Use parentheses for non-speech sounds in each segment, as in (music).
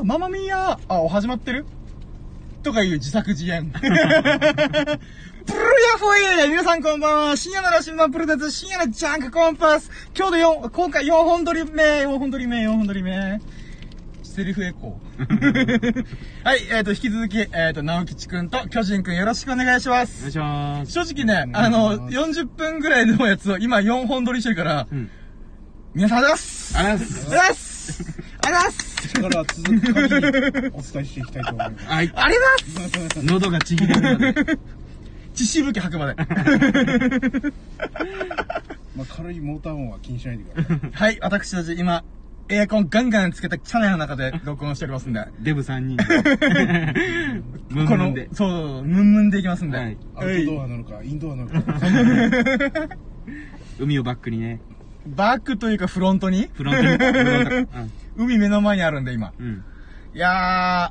ーママミーヤーあ、始まってるとかいう自作自演。(laughs) プルヤフォイ皆さんこんばんは深夜の羅針盤プロデツ深夜のジャンクコンパス今日で4、今回4本撮り目 !4 本撮り目 !4 本撮り目セリフエコー。(laughs) はい、えっ、ー、と、引き続き、えっ、ー、と、直吉くんと巨人くんよろしくお願いします。お願いします。正直ね、あの、40分ぐらいのやつを今4本撮りしてるから、うん。皆さんありがとうございますありがとうございますありますありがとうございます力は続く限りお伝えしていきたいと思います。はい。あります喉がちぎれるまで。血しぶき吐くまで。まあ、軽いモーター音は気にしないでください。はい、私たち今、エアコンガンガンつけた車内の中で録音しておりますんで。デブ3人で。ムンこのムンで、。そう、ムンムンでいきますんで。はいアウトドアなのか、インドアなのか。(laughs) 海をバックにね。バックというかフロントに？フロントに。(laughs) 海目の前にあるんで今。うん。うん。いや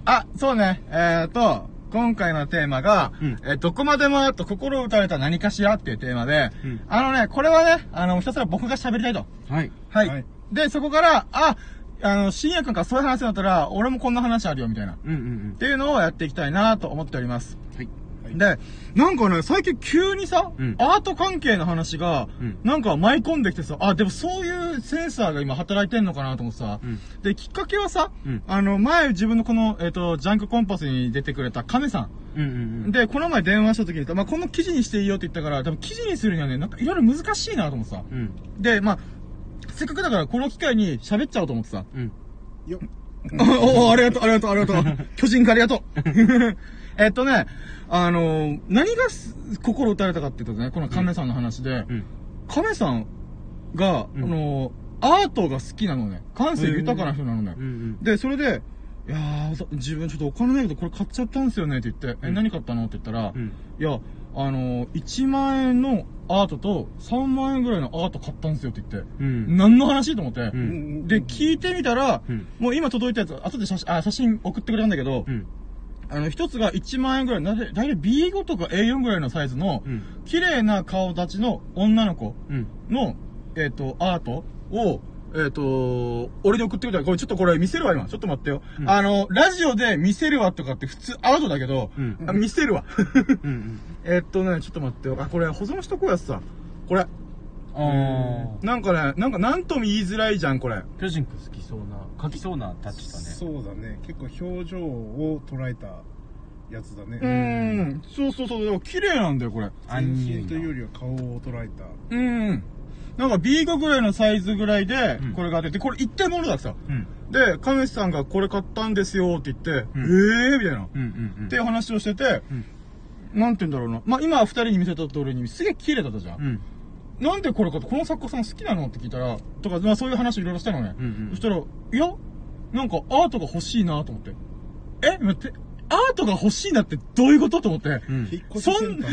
ー、あ、そうね、えーと、今回のテーマが、うんえーどこまでもと心を打たれた何かしらっていうテーマで、うんあのね、これはね、あの、ひたすら僕が喋りたいと。はい。はい。はいで、そこから、あ、あの、深夜君からそういう話だったら、俺もこんな話あるよ、みたいな。っうんうんていうのをやっていきたいなと思っております。うん。はい。で、なんかね、最近急にさ、うんアート関係の話が、うんなんか舞い込んできてさ、あ、でもそういうセンサーが今働いてんのかなと思ってさ、うんで、きっかけはさ、うんあの、前自分のこの、えっ、と、ジャンクコンパスに出てくれた亀さうんうんん。うん。で、この前電話した時に、まあ、この記事にしていいよって言ったから、多分記事にするにはね、なんかいろいろ難しいなと思ってさ。うん。で、まあ、せっかくだからこの機会に喋っちゃおうと思ってさ。うん。よおお、ありがとう、ありがとう、ありがとう。(laughs) 巨人がありがとう。(laughs) えっとね、あのー何がす心打たれたかっていうとね、この亀さんの話で、うん。亀さんが、うんあのーアートが好きなのね。感性豊かな人なのね。うんうん。で、それで、いやー、自分ちょっとお金ないけどこれ買っちゃったんですよねって言って、え、うん何買ったのって言ったら、うん。いや、あのー、1万円のアートと3万円ぐらいのアート買ったんですよって言って、うん。何の話と思って、うんで、聞いてみたら、うんもう今届いたやつ、後で写真、あ、写真送ってくれたんだけど、うん。あの、一つが1万円ぐらい、なぜ、だいたい B5 とか A4 ぐらいのサイズの、うん。綺麗な顔立ちの女の子うん。の、えっ、と、アートを、えっ、と、俺に送ってくれた。これちょっとこれ見せるわ、今。ちょっと待ってよ。うんあの、ラジオで見せるわとかって普通アウトだけど、うんあ見せるわ。うんうん。(laughs) えっとね、ちょっと待ってよ。あ、これ保存しとこうやつさ。これ。あなんかね、なんかなんとも言いづらいじゃん、これ。巨人くん好きそうな、書きそうなタッチだね。そうだね。結構表情を捉えたやつだうね。ーん。そうそうそう。でも綺麗なんだよ、これ。あ全身というよりは顔を捉えた。うん。なんか B5 ぐらいのサイズぐらいでうん、これが出て、これ一点物だってさ。うん。で、亀さんがこれ買ったんですよって言って、うんええーみたいな。うんうんうん。っていう話をしてて、うん。なんて言うんだろうな。まあ、今二人に見せた通りにすげえ綺麗だったじゃん。うん。なんでこれかと、この作家さん好きなのって聞いたら、とか、まあそういう話いろいろしたのね。うんうんそしたら、いや、なんかアートが欲しいなと思って。え待って、アートが欲しいなってどういうことと思って。うん。引っ越しそん、(laughs) い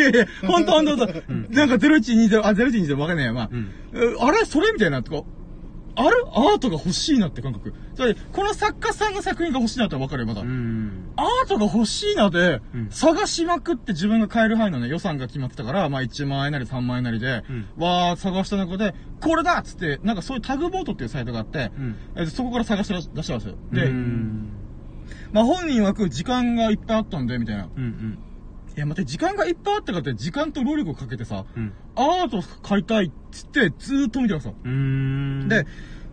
やいやほんとほんとほんと。なんか0120、あ、0120わかんないや、まあ。うん。えあれ？それ？みたいな、とか、あるアートが欲しいなって感覚。つまり、この作家さんの作品が欲しいなってわかるよ、まだ。うん。アートが欲しいなで、うん探しまくって自分が買える範囲のね、予算が決まってたから、まあ1万円なり3万円なりで、うんわー探した中で、これだっつって、なんかそういうタグボートっていうサイトがあって、うん。えそこから探してら出したんですよ。で、うん。まあ本人曰く時間がいっぱいあったんで、みたいな。うんうん。いや待って、時間がいっぱいあったからって、時間と労力をかけてさ、うん。アート買いたいっつって、ずーっと見てるさ。うん。で、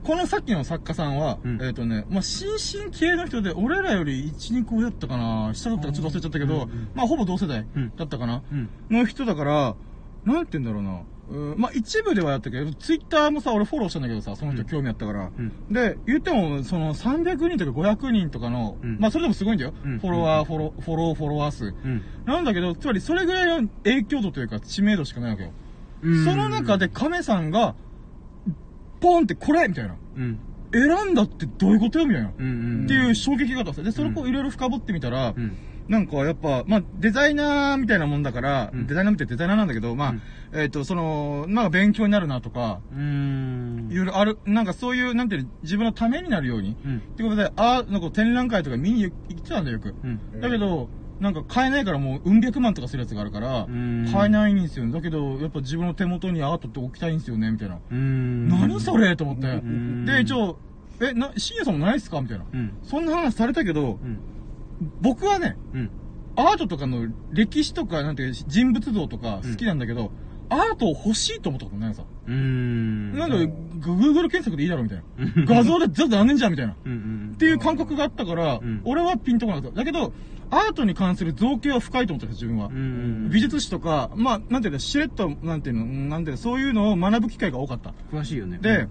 このさっきの作家さんは、うんえっ、とね、まあ、新進気鋭の人で、俺らより1、2個上だったかな下だったかちょっと忘れちゃったけど、うんうんまあ、ほぼ同世代うんだったかな、うん。の人だから、なんて言うんだろうな。うんまあ、一部ではやったけど、ツイッターもさ、俺フォローしたんだけどさ、その人興味あったから。うん。で、言っても、その300人とか500人とかの、うんまあ、それでもすごいんだよ。うんフォロワー、フォロー、フォロー、フォロワー数。うん。なんだけど、つまりそれぐらいの影響度というか知名度しかないわけよ。うんその中で、亀さんが、ポンってこれみたいな。うん。選んだってどういうことよみたいな。うんうん。っていう衝撃があったんですよ。で、それをこうういろいろ深掘ってみたら、うん。なんかやっぱ、まあ、デザイナーみたいなもんだから、うんデザイナーみたいなデザイナーなんだけど、まあ、うんえっ、と、その、なんか勉強になるなとか、うん。いろいろある、なんかそういう、なんていうの、自分のためになるように。うん。ってことで、あーなんか展覧会とか見に行ってたんだよ、よく。うん。だけど、なんか買えないからもう、うん百万とかするやつがあるから、うん買えないんですよ。だけど、やっぱ自分の手元にアートって置きたいんですよね、みたいな。うん。何それと思って。んで、一応、え、な、深夜さんもないっすか？みたいな。うん。そんな話されたけど、うん。僕はね、うん。アートとかの歴史とか、なんていうか人物像とか好きなんだけど、アートを欲しいと思ったことないのさ。うーん。なんか、Google 検索でいいだろみたいな。画像でずっとあんねんじゃんみたいな。っうんうん。ていう感覚があったから、うん俺はピンとこなかった。だけど、アートに関する造形は深いと思ったんです自分はうん。うん。美術史とか、まあ、なんていうの、しれっと、なんていうの、なんていうの、そういうのを学ぶ機会が多かった。詳しいよね。で、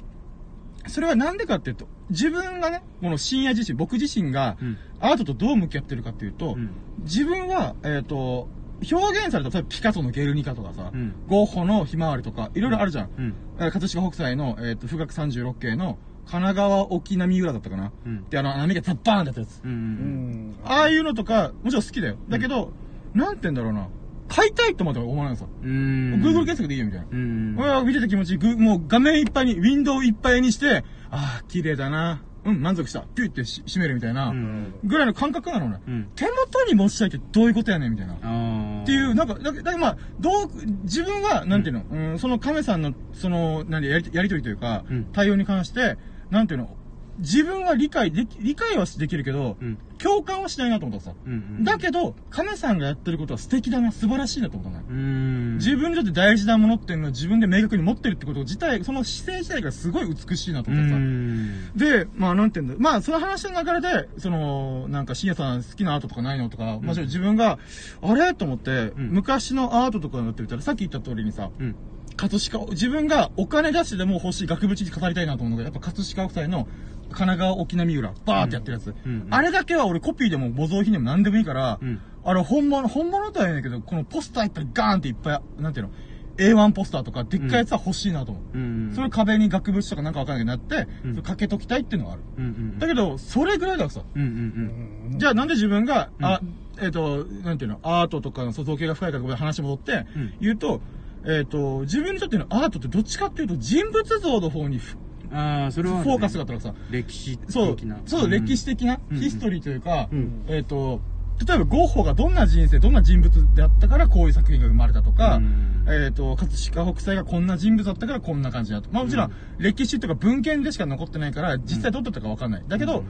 それはなんでかっていうと、自分がね、この深夜自身、僕自身がうん、アートとどう向き合ってるかっていうと、うん。自分は、えっ、と、表現された、例えばピカソのゲルニカとかさ、うんゴッホのひまわりとか、いろいろあるじゃん。うん。えー葛飾北斎の、えっ、と、富岳36景の、神奈川沖波浦だったかな。うん。で、あの、波がザッバーンってやったやつ。うん。う。うんん。ああいうのとか、もちろん好きだよ。だけど、なんて言うんだろうな。買いたいとまでは思わないのさ。うーん。Google 検索でいいよみたいな。うん。俺は見てて気持ちいい。ぐもう画面いっぱいに、ウィンドウいっぱいにして、ああ、綺麗だな。うん、満足した。ピューってし閉めるみたいな、うんぐらいの感覚なのね。うん。手元に持ちたいってどういうことやねんみたいな。っていう、なんか、だだまあ、どう、自分は、なんていうの、うん、その亀さんの、その、なんで、やり、やりとりというか、うん対応に関して、なんていうの、自分は理解でき、理解はできるけど、うん。共感はしないなと思ったさ。うん。うん。だけど、亀さんがやってることは素敵だな、素晴らしいなと思ったね。うーん。自分にとって大事なものっていうのは自分で明確に持ってるってこと自体、その姿勢自体がすごい美しいなとう思ってさ。ん。で、まあなんていうんだ、まあその話の流れで、その、なんか、深夜さん好きなアートとかないのとか、まあ自分が、あれ？と思って、ん昔のアートとかになってみたら、さっき言った通りにさ、うん。葛飾、自分がお金出してでも欲しい額縁に飾りたいなと思うのが、やっぱ葛飾北斎の神奈川沖波浦、バーってやってるやつ。うんうんあれだけは俺コピーでも模造品でも何でもいいから、うんあれ本物、本物とは言うんだけど、このポスターいっぱいガーンっていっぱい、なんていうの、A1 ポスターとか、でっかいやつは欲しいなと思う。うん。それ壁に額縁とかなんかわかんないけどなって、うんそれかけときたいっていうのがある。うんうん。だけど、それぐらいだからさ。うんうんうん。じゃあなんで自分が、うんあ、えっ、と、なんていうの、アートとかの造形が深いからここで話戻って、うん言うと、えっ、と、自分にとってのアートってどっちかっていうと人物像の方にフああ、それは、フォーカスがあったらさ、歴史そう的な。、そう、歴史的。的な、うんヒストリーというか、うんえっ、と、例えばゴッホがどんな人生、どんな人物であったからこういう作品が生まれたとか、うんえっ、と、葛飾北斎がこんな人物だったからこんな感じだと。まあもちろん、歴史とか文献でしか残ってないから、実際どうだったかわかんない。だけど、うん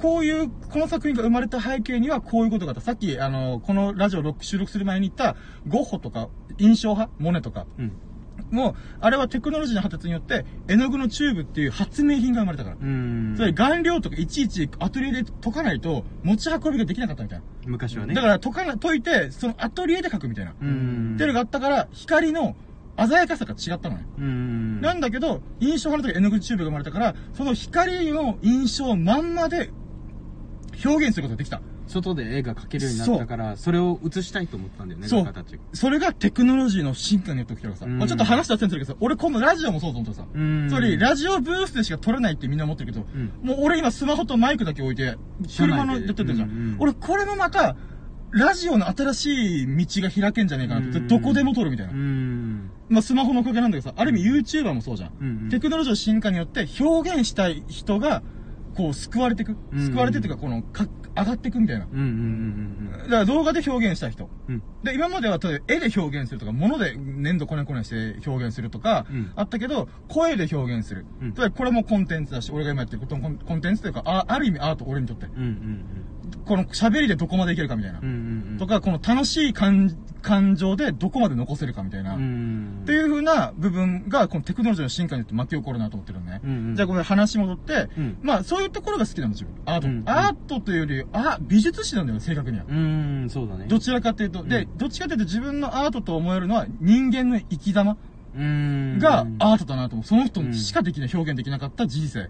こういう、この作品が生まれた背景にはこういうことがあった。さっき、あの、このラジオ録収録する前に言った、ゴッホとか、印象派？モネとか。うん。もう、あれはテクノロジーの発達によって、絵の具のチューブっていう発明品が生まれたから。うん。それ顔料とかいちいちアトリエで溶かないと持ち運びができなかったみたいな。昔はね。だから溶かな、溶いて、そのアトリエで描くみたいな。っうん。ていうのがあったから、光の鮮やかさが違ったのね。うん。なんだけど、印象派の時絵の具チューブが生まれたから、その光の印象まんまで表現することができた。外で絵が描けるようになったから、それを映したいと思ったんだよね、そう形が。それがテクノロジーの進化によって起きたからさ。うんまあちょっと話したらせんするけどさ、俺今度ラジオもそうと思ってさ。うんつまり、ラジオブースでしか撮れないってみんな思ってるけど、うんもう俺今スマホとマイクだけ置いて、車のやってるじゃん。うんうん俺これもまた、ラジオの新しい道が開けんじゃねえかなって、うんどこでも撮るみたいな。うん。まあスマホのおかげなんだけどさ、ある意味 YouTuber もそうじゃん。うんうんテクノロジーの進化によって表現したい人が、こう救われていく。うん救われてっていうか、この、か上がっていくみたいな。うんうんうんだから動画で表現したい人。うん。うん。で、今までは例えば絵で表現するとか、物で粘土こねこねして表現するとか、うんあったけど、声で表現する。うんこれもコンテンツだし、俺が今やってることもコンテンツというか、あある意味アート、俺にとって。うんうんこの喋りでどこまでいけるかみたいな。うん。うんうんうん。とか、この楽しい感感情でどこまで残せるかみたいな。うん。っていう風な部分が、このテクノロジーの進化によって巻き起こるなと思ってるのね。うんうんじゃあこれ話戻って、うんまあそういうところが好きなの自分。アート。うんうんアートというより、あ、美術史なんだよ、正確には。うん、そうだね。どちらかというと、で、どっちかというと自分のアートと思えるのは人間の生き様うん。がアートだなと思う。その人しかできない、表現できなかった人生っ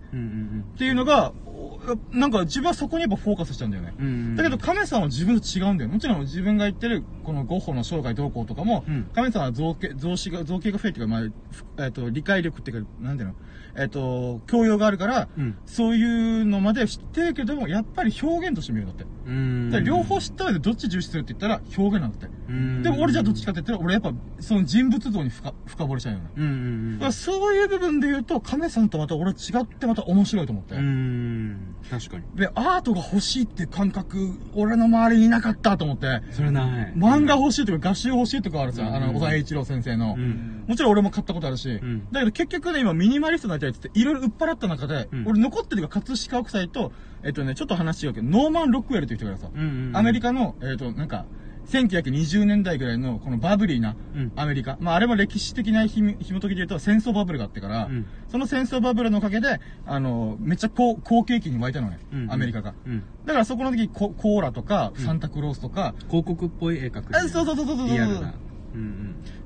ていうのが、おなんか自分はそこにやっぱフォーカスしちゃうんだよね。うん。うん。だけど、亀さんは自分と違うんだよ。もちろん自分が言ってる、このゴッホの生涯動向とかも、うん亀さんは造形、造詞が、造形が増えていうか、まあ、ふえっ、と、理解力っていうか、なんていうの、えっ、と、教養があるから、うん。そういうのまで知ってるけども、やっぱり表現として見るんだって。うん。だから両方知った上でどっち重視するって言ったら表現なんだって。うん。でも俺じゃあどっちかって言ったら、俺やっぱ、その人物像に深深掘りしちゃうよね。うんうんだからそういう部分で言うと、亀さんとまた俺違ってまた面白いと思って。うん。うん。確かに。で、アートが欲しいって感覚、俺の周りにいなかったと思って、それない。漫画欲しいとか画集欲しいとかあるさ、うんあの、尾田栄一郎先生の。うん。もちろん俺も買ったことあるし、んだけど結局ね、今ミニマリストになりたいって言って、いろいろ売っ払った中で、うん俺残ってるのが葛飾北斎と、えっとね、ちょっと話違うけど、ノーマン・ロックウェルという人がさ、うんうんうんアメリカの、えっと、なんか、1920年代ぐらいのこのバブリーなうんアメリカ。まああれも歴史的なひみ紐解きで言うと戦争バブルがあってから、うんその戦争バブルのおかげで、あの、めっちゃ好好景気に沸いたのね、うんうんアメリカが。うん。だからそこの時コカコーラとか、サンタクロースとか、広告っぽい絵描く。えそうそうそうそうそうリア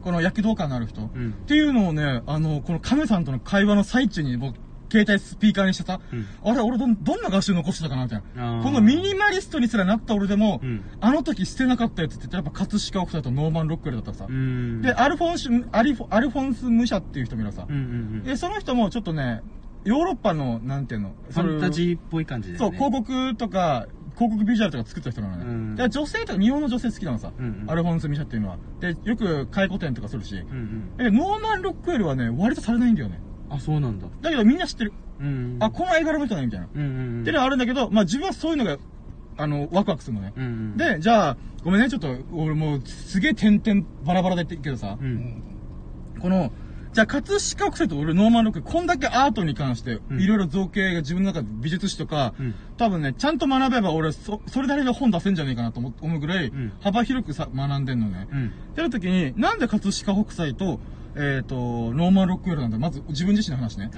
この躍動感のある人、うんっていうのをね、あの、この亀さんとの会話の最中に僕、携帯スピーカーにしてさ、うんあれ、俺どん、どんな画集残してたかなみたいあな。ーこのミニマリストにすらなった俺でも、うんあの時捨てなかったやつって言ったらやっぱ葛飾北斎とノーマン・ロックウェルだったらさ。で、アルフォンス、アリフォアルフォンス・ムシャっていう人もいるさうん。うんうん。で、その人もちょっとね、ヨーロッパの、なんていうの、ファンタジーーっぽい感じで。そう、広告とか、広告ビジュアルとか作った人なのね。うんで女性とか日本の女性好きなのさ。うんうんアルフォンス・ミシャっていうのは。で、よく回顧展とかするし。うんうん。え、ノーマン・ロックウェルはね、割とされないんだよね。あ、そうなんだ。だけどみんな知ってる。うん。あ、この絵柄の人ね、みたいな。っうんうんうん。ていうのはあるんだけど、まあ自分はそういうのが、あの、ワクワクするのね。うんうん。で、じゃあ、ごめんね、ちょっと、俺もう、すげえ点々バラバラで言ってるけどさう、ん。この、じゃあ、葛飾北斎と俺ノーマンロック、こんだけアートに関して、うんいろいろ造形が自分の中で美術史とか、うん多分ね、ちゃんと学べば俺、そ、それなりの本出せんじゃねえかなと思思うぐらいうん、幅広くさ、学んでんのね。うん。ってなるときに、なんで葛飾北斎と、えっ、と、ノーマンロックウェルなんだまず、自分自身の話ね。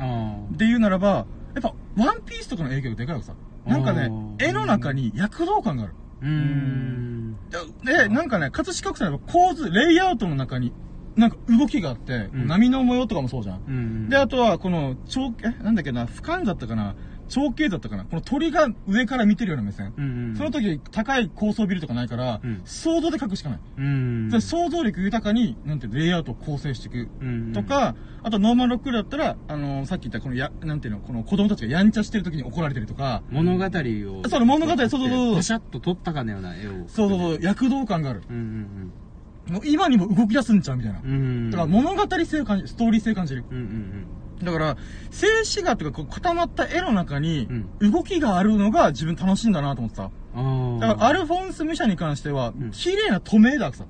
で言うならば、やっぱ、ワンピースとかの影響がでかいわけさ。なんかね絵の中に躍動感がある。うーん。で、なんかね、葛飾北斎の構図、レイアウトの中に、なんか動きがあって、うん波の模様とかもそうじゃん。うん。で、あとは、この、長、え、なんだっけな、俯瞰だったかな？長径だったかな？この鳥が上から見てるような目線。うんうん。その時、高い高層ビルとかないから、うん想像で描くしかない。うん。で想像力豊かに、なんていうのレイアウトを構成していく。うん。と、か、あとノーマンロックだったら、あのーさっき言ったこのや、なんていうの、この子供たちがやんちゃしてる時に怒られてるとか、物語を。そう物語そうそうそうシャッと撮ったかのような絵を。そうそうそう、躍動感がある。うんうんもう今にも動き出すんちゃうみたいな。うん。うん。だから物語性を感じ、ストーリー性感じる。うんうんだから、静止画とかこう固まった絵の中にう、動きがあるのが自分楽しいんだなと思ってさ。うん。ああ。だから、アルフォンス・ミシャに関してはん、綺麗な透明ださ。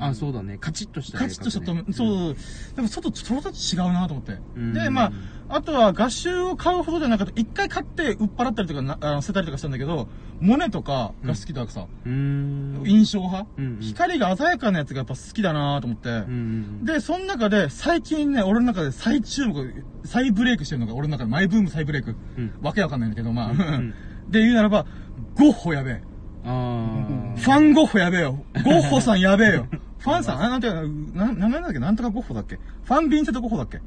あ、そうだね。カチッとした絵カチッとした透明、描くねそう。でも、ちょっと、それと違うなと思って。うんで、まあ、あとは、画集を買うほどじゃなくて、一回買って売っ払ったりとかな、あの捨てたりとかしたんだけど、モネとかが好きだからさ、うーん。印象派、うんうん光が鮮やかなやつがやっぱ好きだなと思って。うんうん。で、その中で、最近ね、俺の中で最注目、再ブレイクしてるのが、俺の中でマイブーム再ブレイク。うんわけわかんないんだけど、まあ。ん (laughs) で言うならば、ゴッホやべえ。あファンゴッホやべえよ。(laughs) ゴッホさんやべえよ。ファンさん、あ、なんていうか、な、名前なんだっけなんとかゴッホだっけ？ファン・ヴィンセント・ゴッホだっけ？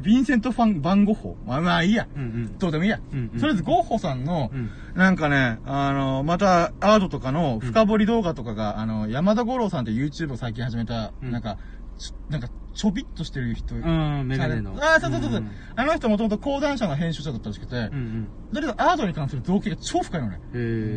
ヴィンセント・ファン・バン・ゴッホまあまあいいや。あ。うんうん。どうでもいいや。うんうんとりあえずゴッホさんの、うんなんかね、あの、またアートとかの深掘り動画とかが、あの、山田五郎さんって YouTube を最近始めた、うんなんか、なんか、ちょびっとしてる人。うん、メガネの。ああ、そうそうそうそう、んあの人もともと講談社の編集者だったらしくて、うんうん。だけどアートに関する造形が超深いのね。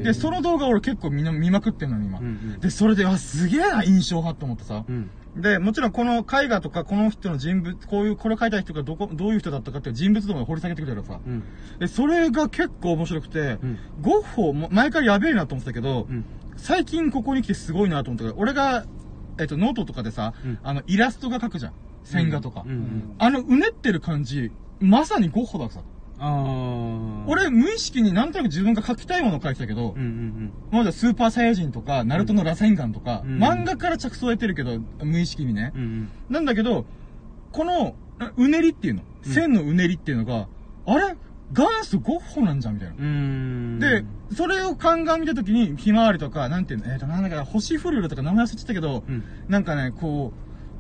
で、その動画俺結構見な見まくってんのに今。うんうんで、それで、あ、すげえな、印象派と思ってさ。うん。で、もちろんこの絵画とか、この人の人物、こういう、これ描いた人がどこ、どういう人だったかっていう人物像まで掘り下げてくれるからさ。うん。で、それが結構面白くて、うんゴッホも、前からやべえなと思ってたけど、うん。最近ここに来てすごいなと思ったけど、俺が、えっと、ノートとかでさ、うんあの、イラストが描くじゃん。線画とか。うんうん。あの、うねってる感じ、まさにゴッホでさ。ああ。、俺、無意識になんとなく自分が描きたいものを描いてたけど、うんうんまだスーパーサイヤ人とか、ナルトの螺旋丸とか、うん漫画から着想を得てるけど、無意識にねうん。う。んなんだけど、この、あうねりっていうの、うん線のうねりっていうのが、あれ？元祖ゴッホなんじゃんみたいな。うん。うん。で、それを鑑みたときに、ひまわりとか、なんていうの、えっ、と、なんだか、星降るとか名前忘れちゃったけど、うん。なんかね、こ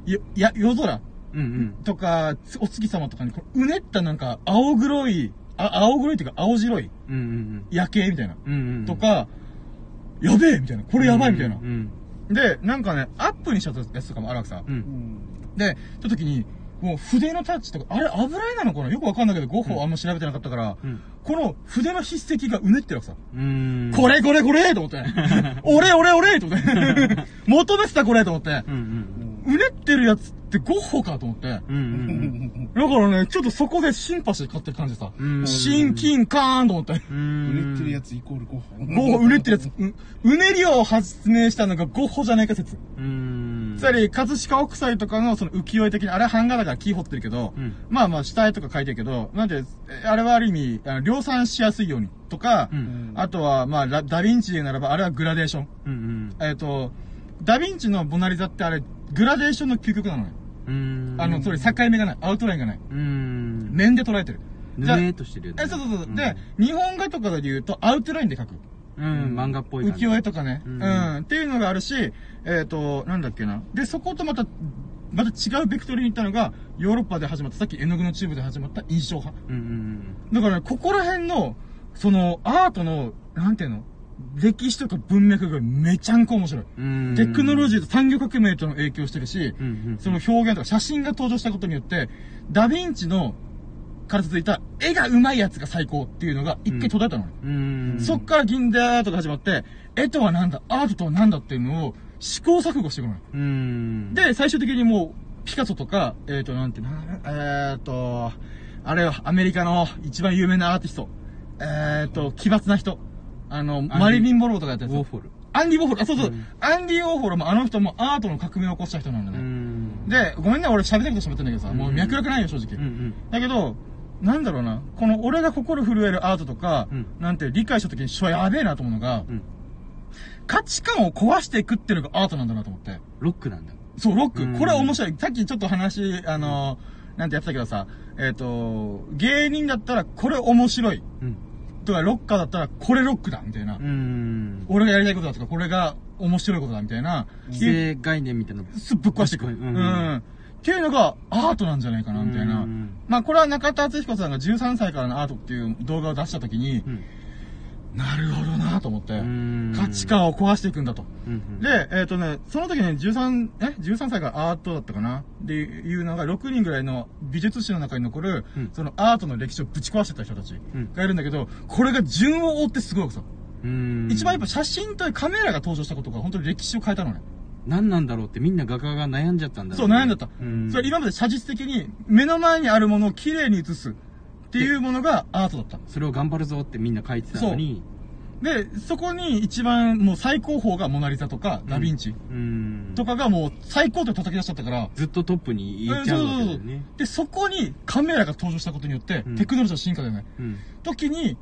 う、よ、や、夜空うんうん。とか、つお月様とかに、こううねったなんか、青黒い、あ、青黒いっていうか、青白いうんうん夜景みたいな。うん。うんうん。と、か、やべえみたいな。これやばいみたいなう。ん。で、なんかね、アップにしたやつとかもあるわけさ。うん。うん。で、た時に、もう筆のタッチとか、あれ油絵なのかな？よくわかんないけど、ゴッホあんま調べてなかったから、うん。この筆の筆跡がうねってるわけさ。うん。これこれこれと思って。(laughs) 俺俺俺と思って。(laughs) 求めてたこれと思って。うんうんうねってるやつってゴッホかと思って。うんうんだからね、ちょっとそこでシンパシー買ってる感じでさう。ん親近感と思って。うん。売れてるやつイコールゴッホ。ゴッホ、うねってるやつ、ううねりを発明したのがゴッホじゃないか説。うん。つまり、葛飾北斎とかのその浮世絵的な、あれは版画だから木彫ってるけど、うんまあまあ下絵とか描いてるけど、なんで、えあれはある意味、あの量産しやすいようにとか、うんあとは、まあ、ラダヴィンチでならば、あれはグラデーション。うんうん。えっ、と、ダヴィンチのモナリザってあれ、グラデーションの究極なのよ。うん。あの、それ境目がない。アウトラインがない。うん。面で捉えてる。じゃあぬめーっとしてるよね。え、そうそうそう。で、日本画とかで言うと、アウトラインで描く。うん、漫画っぽい。浮世絵とかね。う。うんんっていうのがあるし、えっ、と、なんだっけな。で、そことまた、また違うベクトルに行ったのが、ヨーロッパで始まった、さっき絵の具のチューブで始まった印象派。うんうんだからね、ここら辺の、その、アートの、なんていうの？歴史とか文脈がめちゃんこ面白い。テクノロジー。ーと産業革命との影響してるし、うんうん。その表現とか写真が登場したことによって、ダヴィンチの、から続いた、絵が上手いやつが最高っていうのが一回途絶えたのね。うん。そっから銀でアートが始まって、絵とは何だ、アートとは何だっていうのを試行錯誤していくのよ。うん。で、最終的にもう、ピカソとか、えっ、ー、と、なんていうの、えっ、ー、と、あれよ、アメリカの一番有名なアーティスト。えっ、ー、と、奇抜な人。あの、マリリン・ボローとかやったやつ。ウォーフォル。アンディ・ウォーホル。あ、そうそう。うんアンディ・ウォーホルもあの人もアートの革命を起こした人なんだうね。ん。で、ごめんね、俺喋りたいこと喋ってんだけどさ、もう脈絡ないよ、正直。うんうん。だけど、なんだろうな、この俺が心震えるアートとか、うんなんて理解した時に、しょやべえなと思うのが、うん。価値観を壊していくっていうのがアートなんだなと思って。ロックなんだ。そう、ロック。うんこれは面白い。さっきちょっと話、あのなんてやってたけどさ、えっ、と、芸人だったらこれ面白い。うん。とか、ロッカーだったらこれロックだ、みたいな。うん。俺がやりたいことだとか、これが面白いことだ、みたいな。既成概念みたいな。すぶっ壊していく。う。うんんっていうのがアートなんじゃないかな、みたいな。うんまあ、これは中田敦彦さんが13歳からのアートっていう動画を出した時に、うん。なるほどなと思って、うん価値観を壊していくんだと。うん。で、えっ、とね、その時ね、13、え ?13 歳からアートだったかな？っていうのが6人ぐらいの美術史の中に残る、うんそのアートの歴史をぶち壊してた人たちうんがいるんだけど、これが順を追ってすごいわけさ。うん。一番やっぱ写真とカメラが登場したことが本当に歴史を変えたのね。何なんだろうってみんな画家が悩んじゃったんだろそう、悩んだった。うん。それ今まで写実的に目の前にあるものを綺麗に写すっていうものがアートだった。それを頑張るぞってみんな書いてたのに。で、そこに一番もう最高峰がモナリザとかダヴィンチうん。とかがもう最高点叩き出しちゃったから、ずっとトップに行っちゃうわけだよね。で、そこにカメラが登場したことによって、うんテクノロジーの進化だよね。うん。時に、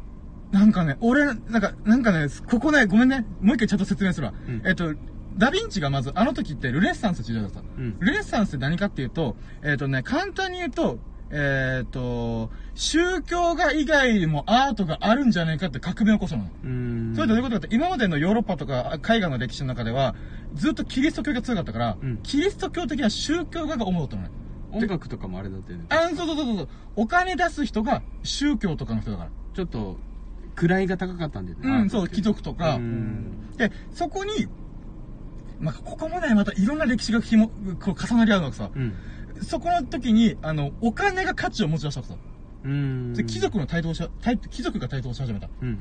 なんかね、俺、なんか、なんかね、ここね、ごめんね、もう一回ちゃんと説明するわ。うんえっと、ダヴィンチがまず、あの時ってルネッサンス時代だった。うん。ルネッサンスって何かっていうと、えっとね、簡単に言うと、えっと、宗教画以外にもアートがあるんじゃないかって革命を起こしたの。うん。それどういうことかって、今までのヨーロッパとか海外の歴史の中では、ずっとキリスト教が強かったから、うんキリスト教的な宗教画が主だったのね。音楽とかもあれだったよね。あ、そうそうそうそう。お金出す人が宗教とかの人だから。ちょっと、位が高かったんだよね。うん、そう、貴族とかう。ん。で、そこに、まあ、ここもね、またいろんな歴史がひも、こう重なり合うのがさ、うん。そこの時に、あの、お金が価値を持ち出したわけさ。うん。で、貴族の台頭し、台貴族が台頭し始めた。うんうん。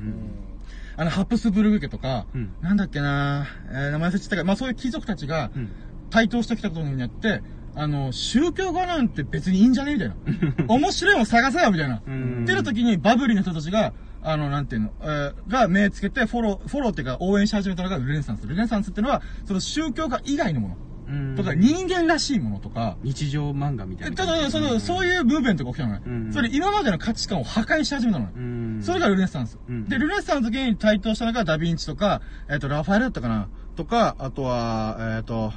あの、ハプスブルグ家とか、うんなんだっけなえー名前忘れちゃったけど、まあそういう貴族たちがうん。台頭してきたことによって、あの、宗教画なんて別にいいんじゃねみたいな。(laughs) 面白いもん探せよみたいな。うんっていう時にバブリーの人たちが、あの、なんていうの、えーが目つけてフォロー、フォローっていうか応援し始めたのがルネサンス。ルネサンスっていうのは、その宗教画以外のもの。うんとか、人間らしいものとか、日常漫画みたいな。ただ、その、そういうムーブメントが起きたのね。うんそれ今までの価値観を破壊し始めたのね。うん。それがルネサンス。うんで、ルネサンスの時に台頭したのがダヴィンチとか、えっ、と、ラファエルだったかなとか、あとは、えっ、と、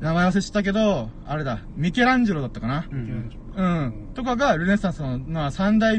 名前忘れちゃったけど、あれだ、ミケランジェロだったかなう。ん。うん。とかがルネサンスの、まあ、三大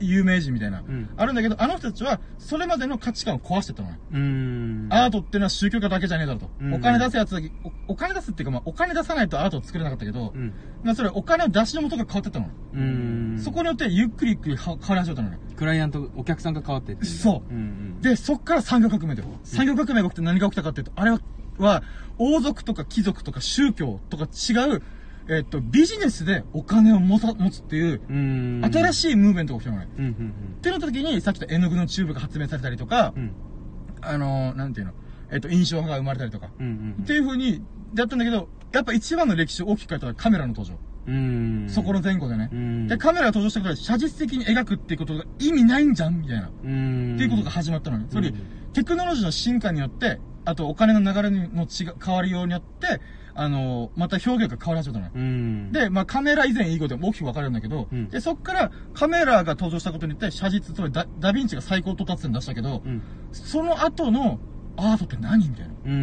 有名人みたいな、んあるんだけど、あの人たちは、それまでの価値観を壊してったのね。うん。アートっていうのは宗教家だけじゃねえだろと。うんお金出すやつだけお、お金出すっていうか、まあ、お金出さないとアートを作れなかったけど、うん。まあ、それお金の出しの元が変わってったのね。うん。そこによって、ゆっくりゆっくりは変わり始めたのね。クライアント、お客さんが変わってって。そううんうん。で、そっから産業革命だよ。産業革命が起きて何が起きたかっていうと、あれは、は王族とか貴族とか宗教とか違う、えっと、ビジネスでお金を持た持つっていう、うん。新い。しいムーブメントが起きたのね。うんうんってなった時に、さっき言った絵の具のチューブが発明されたりとか、うん。うん。あのー、なんていうの、えっと、印象派が生まれたりとか、うんうん。っていう風に、やったんだけど、やっぱ一番の歴史を大きく変えたのはカメラの登場。うん。そこの前後でね。うん。で、カメラが登場したことで写実的に描くっていうことが意味ないんじゃんみたいな。うん。っていうことが始まったのね。つまり、うんテクノロジーの進化によって、あとお金の流れの違変わりようによって、あのまた表現が変わり始めたのよ。うん。で、まあカメラ以前以後でも大きく分かれるんだけど、うんで、そっからカメラが登場したことによって写実、つまりダダヴィンチが最高到達点出したけど、うん。その後のアートって何みたいな。っうん。う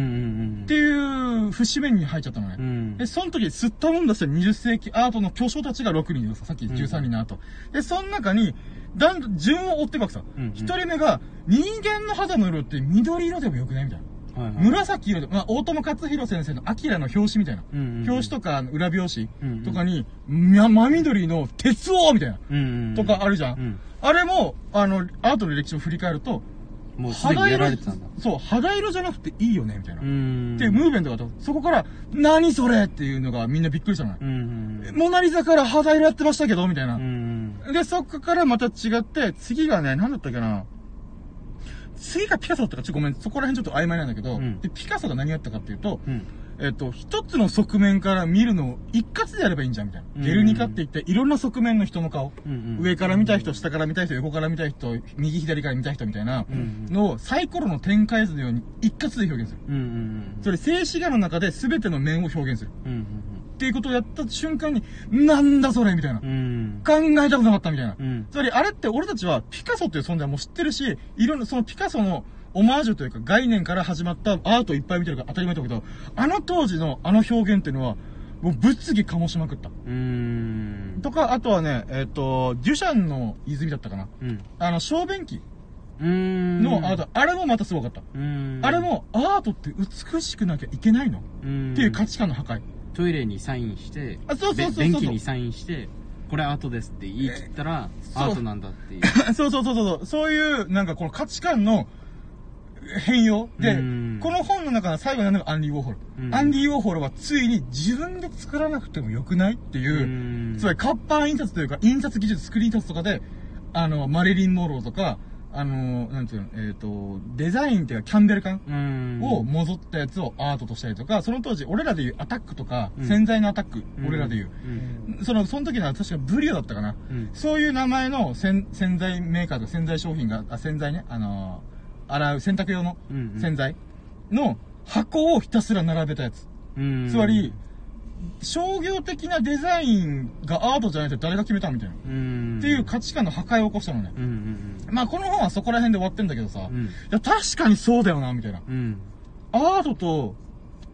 ん。ていう節目に入っちゃったのね。うん。で、その時、吸ったもんだした20世紀アートの巨匠たちが6人いるさ、さっき13人の後。で、その中に、だん順を追っていくさ。うんうん一、人目が、人間の肌の色って緑色でもよくないみたいな。はいはい。紫色で、まあ、大友克洋先生のアキラの表紙みたいな。うんうんうん表紙とか裏表うんうん紙とかに、ま、真緑の鉄王みたいな。うんうん。とかあるじゃん。うん。あれも、あの、アートの歴史を振り返ると、もうすでにやられてたんだ。そう、肌色じゃなくていいよね、みたいな。うっん。ていうムーブメントがあった。そこから、何それっていうのがみんなびっくりしたのね。うん。うん。モナリザから肌色やってましたけど、みたいなう。ん。で、そこからまた違って、次がね、なんだったっけな。次がピカソだったか、ちょっとごめん、そこら辺ちょっと曖昧なんだけど、うんで、ピカソが何やったかっていうと、うん。えっ、と、一つの側面から見るのを一括でやればいいんじゃん、みたいな。うんゲルニカって言って、いろんな側面の人の顔。うん。上から見たい人、下から見たい人、横から見たい人、右左から見たい人みたいなうんのをサイコロの展開図のように一括で表現する。うん。うん。それ、静止画の中で全ての面を表現する。うん。っていうことをやった瞬間に、なんだそれみたいな。うん。考えたことなかったみたいな。うん。つまり、あれって俺たちはピカソっていう存在も知ってるし、いろんな、そのピカソのオマージュというか概念から始まったアートいっぱい見てるから当たり前だけど、あの当時のあの表現っていうのは、もう物議醸しまくった。うん。とか、あとはね、えっ、と、デュシャンの泉だったかな。うん。あの、小便器うん。のアート、あれもまたすごかった。うん。あれ、も、アートって美しくなきゃいけないの？うん。っていう価値観の破壊。トイレにサインして、あそうそうそうそうべ便器にサインして、これアートですって言い切ったら、そうアートなんだっていう。(laughs) そうそうそうそう。そういう、なんかこの価値観の変容。でうん、この本の中の最後になるのがアンディ・ウォーホル。うんアンディ・ウォーホルはついに自分で作らなくてもよくないっていう、うんつまり活版印刷というか、印刷技術、スクリーン印刷とかで、あの、マリリン・モローとか、あの、なんていうの、えっ、と、デザインっていうか、キャンベル缶うん。をもぞったやつをアートとしたりとか、その当時、俺らでいうアタックとか、うん潜在のアタック、うん俺らでいう。うん。その、その時のは確かブリオだったかな。うん。そういう名前の洗洗剤メーカーと洗剤商品が、あ、洗剤ね、あのー洗う洗濯用の洗剤の箱をひたすら並べたやつ。うん。つまり、商業的なデザインがアートじゃないと誰が決めたみたいな。うん。っていう価値観の破壊を起こしたのね。うんうんまあこの本はそこら辺で終わってんだけどさ、いうん。や確かにそうだよな、みたいな。うん。アートと、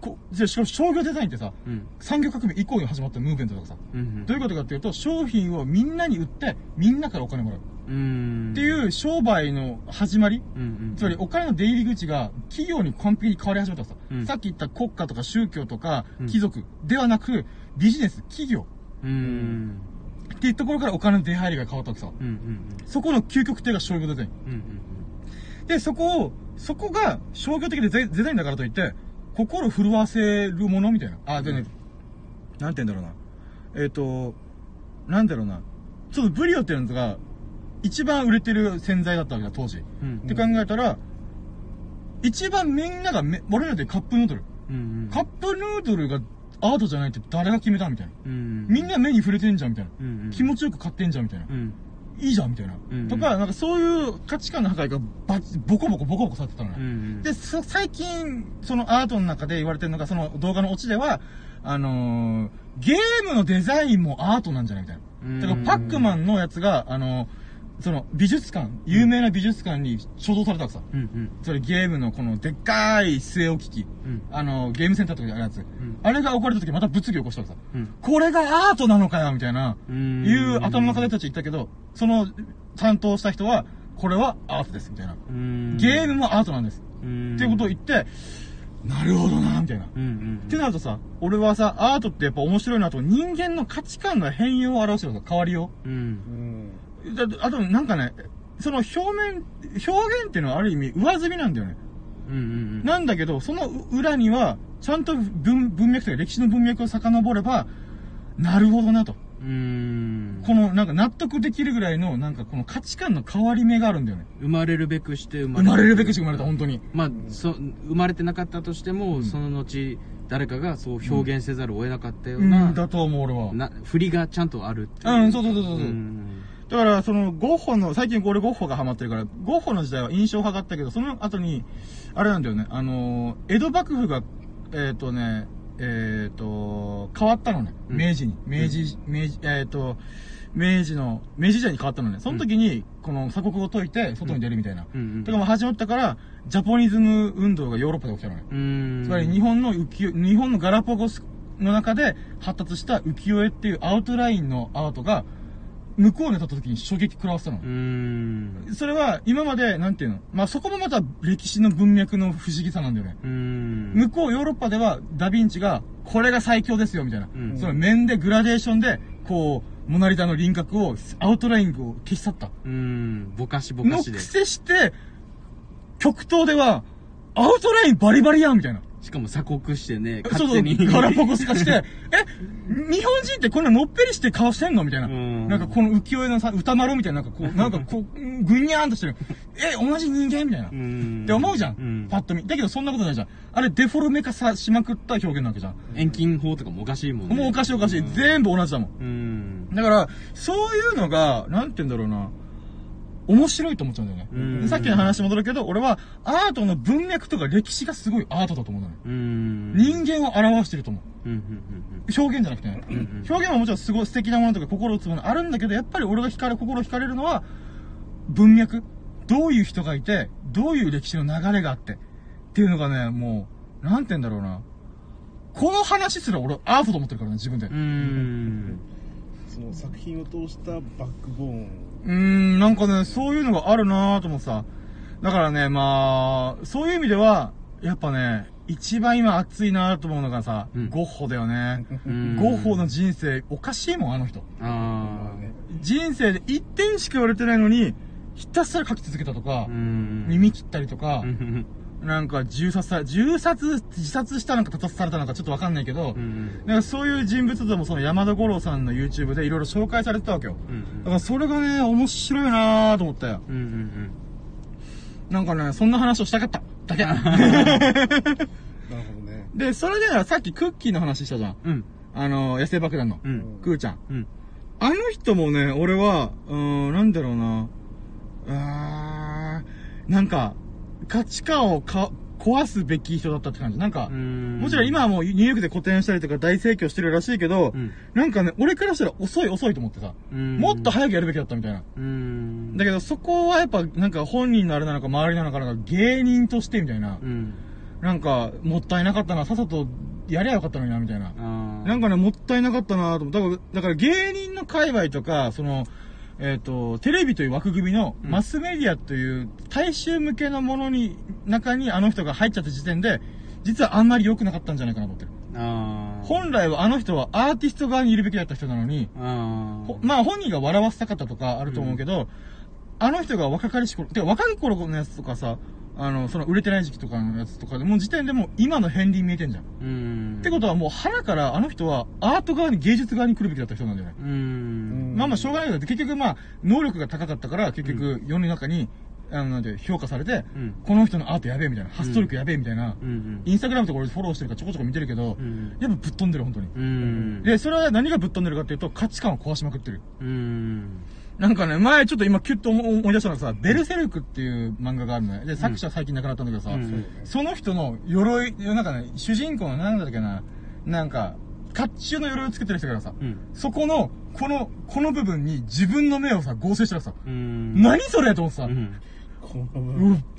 こじゃあしかも商業デザインってさ、うん。産業革命以降に始まったムーブメントとかさ、うん。どういうことかっていうと、商品をみんなに売って、みんなからお金もらう。うん。っていう商売の始まり、うんうん。つまりお金の出入り口が企業に完璧に変わり始めたさ、うんさっき言った国家とか宗教とかうん貴族ではなく、ビジネス、企業うん。っていうところからお金の出入りが変わったわけさ。うんうんそこの究極点が商業デザイン。うん。うんで、そこを、そこが商業的でデデザインだからといって、心震わせるものみたいな。あ、でね、なんて言うんだろうな。えっ、と、なんだろうな。ちょっとブリオっていうのが、一番売れてる洗剤だったわけだ、当時。うん。って考えたら、一番みんながめ、俺らでカップヌードル。うんうん。カップヌードルがアートじゃないって誰が決めたみたいな。うん。みんな目に触れてんじゃんみたいな。うんうん。気持ちよく買ってんじゃんみたいな。うん。いいじゃんみたいな。うんとか、なんかそういう価値観の破壊がバチボコボコボコボコされてたのね。うんうん。で、そ最近、そのアートの中で言われてるのが、その動画のオチでは、あのーゲームのデザインもアートなんじゃないみたいな。だからパックマンのやつが、あのーその美術館、有名な美術館に所蔵されたわけさ。うんうん。それゲームのこのでっかい据え置き機。うん。あの、ゲームセンターとかにあるやつ。んあれが置かれた時また物議を起こしたわけさ。うん。これがアートなのかよみたいな、うんいう頭の中でたち言ったけど、その担当した人は、これはアートです、みたいな。うん。ゲームもアートなんです。うん。っていうことを言って、なるほどな、みたいな。うんうん。ってなるとさ、俺はさ、アートってやっぱ面白いなと、人間の価値観の変容を表してるの変わりようん。うん。う。だあと、なんかね、その表面、表現っていうのはある意味上積みなんだよね。うんうん。なんだけど、その裏には、ちゃんと文文脈というか歴史の文脈を遡れば、なるほどなと。うん。この、なんか納得できるぐらいの、なんかこの価値観の変わり目があるんだよね。生まれるべくして生生まれるべくして生まれた、本当に。まあ、そ、生まれてなかったとしても、うんその後、誰かがそう表現せざるを得なかったよううな、ん、だと思う、俺は。な振りがちゃんとあるっていう。うんそうそうそうそううんだから、その、ゴッホの、最近俺ゴッホがハマってるから、ゴッホの時代は印象派だったけど、その後に、あれなんだよね、あのー、江戸幕府が、えっ、とね、えっ、と、変わったのね。うん明治に。明治、明治、えっ、と、明治の、明治時代に変わったのね。その時に、この鎖国を解いて、外に出るみたいな。うんうんとかも始まったから、ジャポニズム運動がヨーロッパで起きたのね。うん。つまり日本の浮世、日本のガラパゴスの中で発達した浮世絵っていうアウトラインのアートが、向こうに立った時に衝撃食らわせたのう。ん。それは今まで、なんていうの？まあ、そこもまた歴史の文脈の不思議さなんだよね。うん。向こうヨーロッパではダヴィンチが、これが最強ですよ、みたいな。うんその面でグラデーションで、こう、モナリザの輪郭を、アウトラインを消し去った。うん。ぼかしぼかのしで。癖して、極東では、アウトラインバリバリやんみたいな。しかも鎖国してね、そうそう、勝手に。ガラパゴス化して、え、日本人ってこんなのっぺりして顔してんのみたいな。うんなんかこの浮世絵のさ、歌丸みたいな、なんかこう、(laughs) なんかこう、ぐにゃーんとしてる。え、同じ人間みたいな。うん。って思うじゃん。うん。パッと見。だけどそんなことないじゃん。あれデフォルメ化さしまくった表現なわけじゃん。遠近法とかもおかしいもんね。もうおかしいおかしい。全部同じだもん。だから、そういうのが、なんて言うんだろうな。面白いと思っちゃうんだよね。うんでさっきの話戻るけど、俺はアートの文脈とか歴史がすごいアートだと思うのよ。うん。人間を表してると思う。うん。うん。表現じゃなくてね。うんうん表現はもちろんすごい素敵なものとか心を打つものあるんだけど、やっぱり俺が惹かれ、心惹かれるのは、文脈。どういう人がいて、どういう歴史の流れがあって。っていうのがね、もう、なんて言うんだろうな。この話すら俺アートと思ってるからね、自分で。その作品を通したバックボーンうーん、なんかね、そういうのがあるなぁと思ってさ。だからね、まあ、そういう意味では、やっぱね、一番今熱いなぁと思うのがさ、うんゴッホだよね。うんゴッホの人生、おかしいもん、あの人。あ人生で一点しか言われてないのに、ひたすら書き続けたとかう、ん。耳切ったりとかう、ん。なんか銃殺さ、銃殺、自殺したのか他殺されたのかちょっとわかんないけどう、ん。なんかそういう人物像もその山田五郎さんの YouTube でいろいろ紹介されてたわけよ。うん。だからそれがね、面白いなぁと思ったよ。うん。うん。なんかね、そんな話をしたかった。だけ。(laughs) なるほどねで、それでさっきクッキーの話したじゃん。うん。あの、野生爆弾の。うん。クーちゃん。うん。あの人もね、俺は、うーん、なんだろうな。あー、なんか、価値観をか壊すべき人だったって感じ。なんか、うん。もちろん今はもうニューヨークで個展したりとか大盛況してるらしいけど、うん。なんかね、俺からしたら遅い遅いと思ってさ、うん。もっと早くやるべきだったみたいな。うん。だけどそこはやっぱなんか本人のあれなのか周りなのかなんか芸人としてみたいな。うん。なんか、もったいなかったな、さっさとやりゃよかったのにな、みたいな。なんかね、もったいなかったなと思う。だから、だから芸人の界隈とか、その、えっ、と、テレビという枠組みのうん。マスメディアという大衆向けのものに、中にあの人が入っちゃった時点で、実はあんまり良くなかったんじゃないかなと思ってる。本来はあの人はアーティスト側にいるべきだった人なのに、あまあ本人が笑わせたかったとかあると思うけど、あの人が若かりし頃、てか若い頃のやつとかさ、あの、その売れてない時期とかのやつとかでもう時点でもう今の片鱗見えてんじゃん。うん。ってことはもう腹からあの人はアート側に芸術側に来るべきだった人なんだよね。うん。まあまあしょうがないけど、結局まあ、能力が高かったから結局世の中に、あの、なんて評価されて、うん。この人のアートやべえみたいな、発想力やべえみたいな、うん。インスタグラムとか俺フォローしてるからちょこちょこ見てるけど、うん。やっぱぶっ飛んでる本当に。うん。で、それは何がぶっ飛んでるかっていうと価値観を壊しまくってる。うん。なんかね、前ちょっと今キュッと思思い出したのがさ、ベルセルクっていう漫画があるのね。で、作者は最近亡くなったんだけどさ、うんその人の鎧、なんかね、主人公のなんだっけな、なんか、甲冑の鎧を作ってる人がさ、うん。そこの、この、この部分に自分の目をさ、合成したらさ、うん。何それと思ってさ、うん。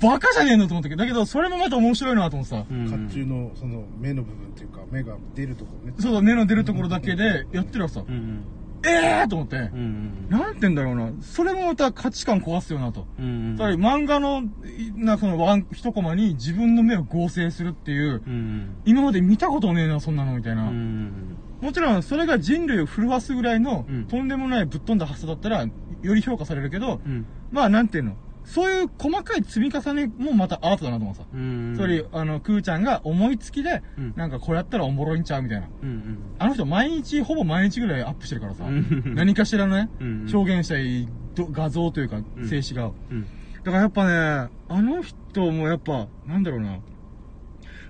バカじゃねえのと思ったけど、だけど、それもまた面白いなと思ってさ、うん。甲冑のその目の部分っていうか目が出るところねそうだ、目の出るところだけでやってるらさ、うん。ええーと思って、うん。なんて言うんだろうな、それもまた価値観壊すよなと。うん。つまり漫画の、いな、そのワン、一コマに自分の目を合成するっていう、うん。今まで見たことねえな、そんなの、みたいな。うん。もちろん、それが人類を震わすぐらいの、うんとんでもないぶっ飛んだ発想だったら、より評価されるけど、うん。まあ、なんていうの？そういう細かい積み重ねもまたアートだなと思うさ。うん。つまり、あの、クーちゃんが思いつきで、うんなんかこうやったらおもろいんちゃうみたいな。うん。あの人毎日、ほぼ毎日ぐらいアップしてるからさ、うん何かしらのね、うん。表現したいど画像というか、うん静止画を。うん。だからやっぱね、あの人もやっぱ、なんだろうな。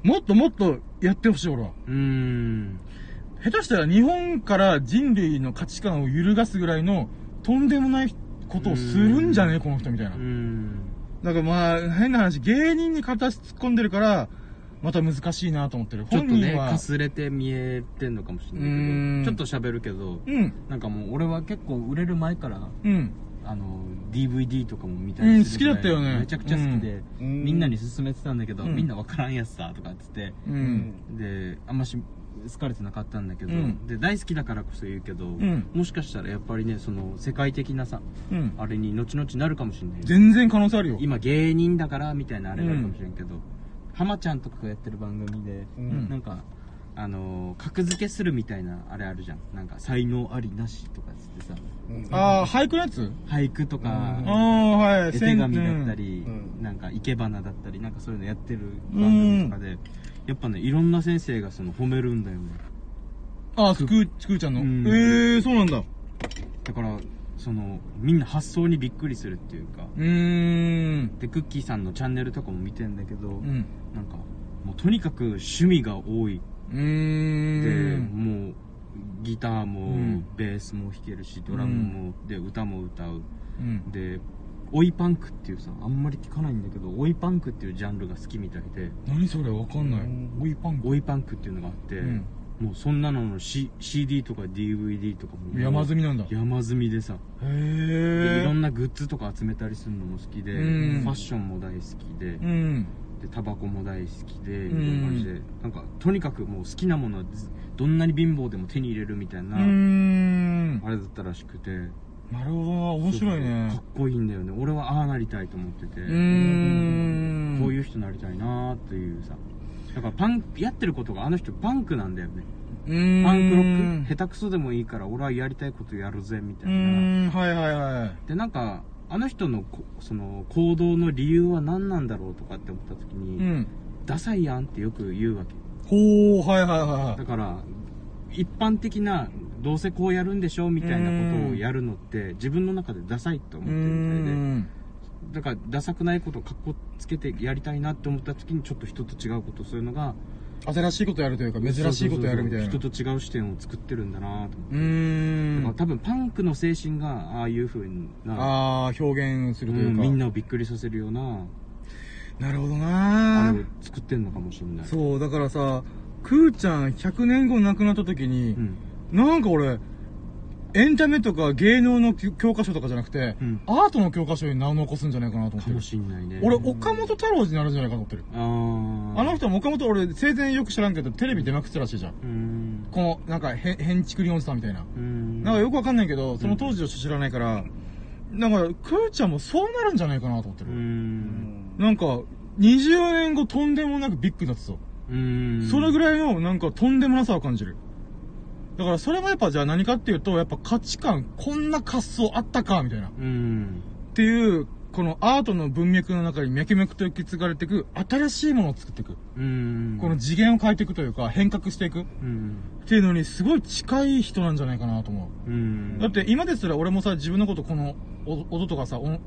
もっともっとやってほしい、俺は。うーん。下手したら日本から人類の価値観を揺るがすぐらいの、とんでもないことをするんじゃねえ、この人みたいな。ん。だからまあ、変な話、芸人に片足突っ込んでるから、また難しいなと思ってる。ちょっとね、本人は、かすれて見えてんのかもしれないけど、ちょっと喋るけど、うん、なんかもう俺は結構売れる前から、うん。あの、DVD とかも見たりするぐらいうん好きだったよねめちゃくちゃ好きで、うんみんなに勧めてたんだけど、うんみんなわからんやつさ、とかっつって、うん。で、あんまし好かれてなかったんだけど、うん。で、大好きだからこそ言うけど、ん。もしかしたらやっぱりね、その、世界的なさ、うん。あれに後々なるかもしれない。全然可能性あるよ。今芸人だから、みたいなあれがあるかもしれんけど、浜ちゃんとかがやってる番組で、うん。なんか、あのー格付けするみたいなあれあるじゃん。なんか、才能ありなしとかっつってさ、うん。ああ、俳句のやつ？俳句とか、うん。ああ、はい。絵手紙だったり、うん。なんか生け花だったり、なんかそういうのやってる番組とかで、やっぱね、いろんな先生がその褒めるんだよね。ああ、スクー、スクーちゃんの。うんええー、そうなんだ。うだから、その、みんな発想にびっくりするっていうか、ーん。で、クッキーさんのチャンネルとかも見てんだけど、うん。なんか、もうとにかく趣味が多い。うーで、ん。もう、ギターも、うんベースも弾けるし、ドラムも、で、歌も歌う。うん。で、追いパンクっていうさ、あんまり聞かないんだけど、追いパンクっていうジャンルが好きみたいで、何それわかんないうん。オイパンク。追いパンクっていうのがあって、うんもうそんなのの、C、CD とか DVD とかも山積みなんだ。へ山積みでさ、でいえ。ろんなグッズとか集めたりするのも好きで、うんファッションも大好きで、うん。でタバコも大好きで、うんみたいな感じで、なんかとにかくもう好きなものはずどんなに貧乏でも手に入れるみたいうな。あれだったらしくて、なるほどな。面白いかねっ。こいいんだよね。俺はああなりたいと思ってて、うーん。こういう人になりたいなーっていうさ。だからパン、やってることがあの人パンクなんだよね。パンクロック下手くそでもいいから俺はやりたいことやるぜみたういな。はいはいはい。で、なんか、あの人のこその行動の理由は何なんだろうとかって思った時に、うん。ダサいやんってよく言うわけ。ほう、はいはいはだから、一般的な、どうせこうやるんでしょみたいなことをやるのって、自分の中でダサいとい。思うってるみたいで。だから、ダサくないことをかっこつけてやりたいなって思った時に、ちょっと人と違うことをするのが、新しいことやるというか、珍しいことやるみたいな。そうそうそう人と違う視点を作ってるんだなと思って。ん。だから多分パンクの精神がああいう風な、ああ、表現するというか。うんみんなをびっくりさせるような、なるほどあなれを作ってんのかもしれない。そう、だからさ、くーちゃん100年後亡くなった時にう、ん。なんか俺、エンタメとか芸能の教教科書とかじゃなくて、うんアートの教科書に名を残すんじゃないかなと思ってるかも。しんないね。俺、岡本太郎になるんじゃないかと思ってる。あーあの人も岡本俺、生前よく知らんけど、テレビ出まくってたらしいじゃん。うん。この、なんか、へ、変築りおじさんみたいな。うん。なんかよくわかんないけど、その当時を知らないから、なんか、くーちゃんもそうなるんじゃないかなと思ってうる。ん。なんか、20年後とんでもなくビッグになってそう。うん。それぐい。らいの、なんか、とんでもなさを感じる。だから、それもやっぱ、じゃあ何かっていうと、やっぱ価値観、こんな滑走あったか、みたいな。っうん。ていう、このアートの文脈の中に脈々と受け継がれていく、新しいものを作っていく。うん。この次元を変えていくというか、変革していく。っうん。ていうのに、すごい近い人なんじゃないかなと思う。うん。だって今ですら俺もさ、自分のことこのお音とかさ、音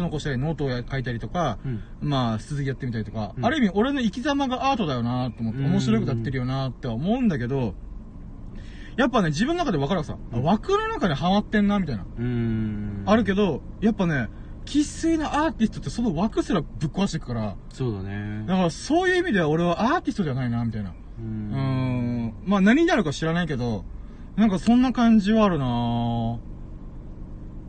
残したりノートを書いたりとか、うん。まあ、続きやってみたりとか、うんある意味俺の生き様がアートだよなと思って、うん面白いことやってるよなって思うんだけど、やっぱね、自分の中で分かるわさ、うん枠の中にハマってんな、みたいな。うん。あるけど、やっぱね、生粋なアーティストってその枠すらぶっ壊していくから、そうだね。だからそういう意味では俺はアーティストじゃないな、みたいな。うん。まあ何になるか知らないけど、なんかそんな感じはあるな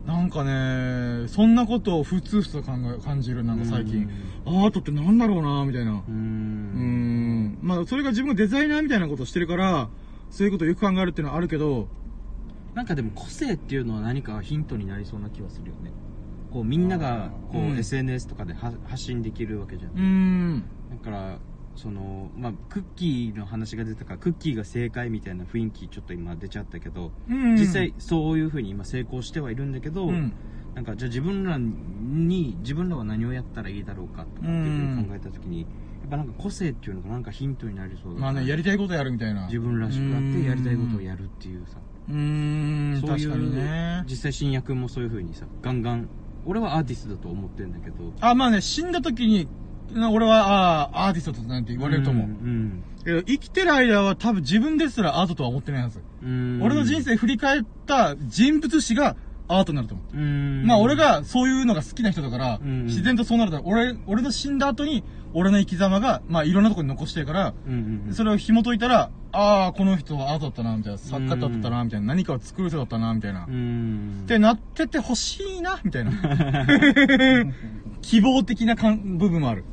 なんかね、そんなことをふつふつと考え、感じる、なんか最近。アートってなんだろうなみたいな。う。うん。まあそれが自分がデザイナーみたいなことをしてるから、そういうことをよく考えるっていうのはあるけど、なんかでも個性っていうのは何かヒントになりそうな気はするよね。こうみんながこう、うん SNS とかでは発信できるわけじゃん。うーん。だから、その、まあ、クッキーの話が出たから、クッキーが正解みたいな雰囲気ちょっと今出ちゃったけど、うん。実際そういう風に今成功してはいるんだけど、うん。なんかじゃあ自分らに、自分らは何をやったらいいだろうかとかっていうふうに考えたときに、やっぱなんか個性っていうのがなんかヒントになりそうだまあね、やりたいことやるみたいな。自分らしくやってやりたいことをやるっていうさ。うーん、そうい確かにう、ね。実際新役もそういう風にさ、ガンガン、俺はアーティストだと思ってんだけど、あ、まあね、死んだ時に、な俺は、ああ、アーティストとなんて言われると思う。ん。けど、生きてる間は多分自分ですらアートとは思ってないはず。うん。俺の人生振り返った人物史がアートになると思う。うん。まあ俺、がそういうのが好きな人だから、うん自然とそうなるだろう。俺、俺の死んだ後に、俺の生き様が、まあいろんなところに残してるから、うんうん。それを紐解いたら、ああ、この人はアートだったな、みたいな。作家だったな、みたいな。何かを作る人だったな、みたいな。うっん。てなってて欲しいな、みたいな。(laughs) 希望的なかん部分もある。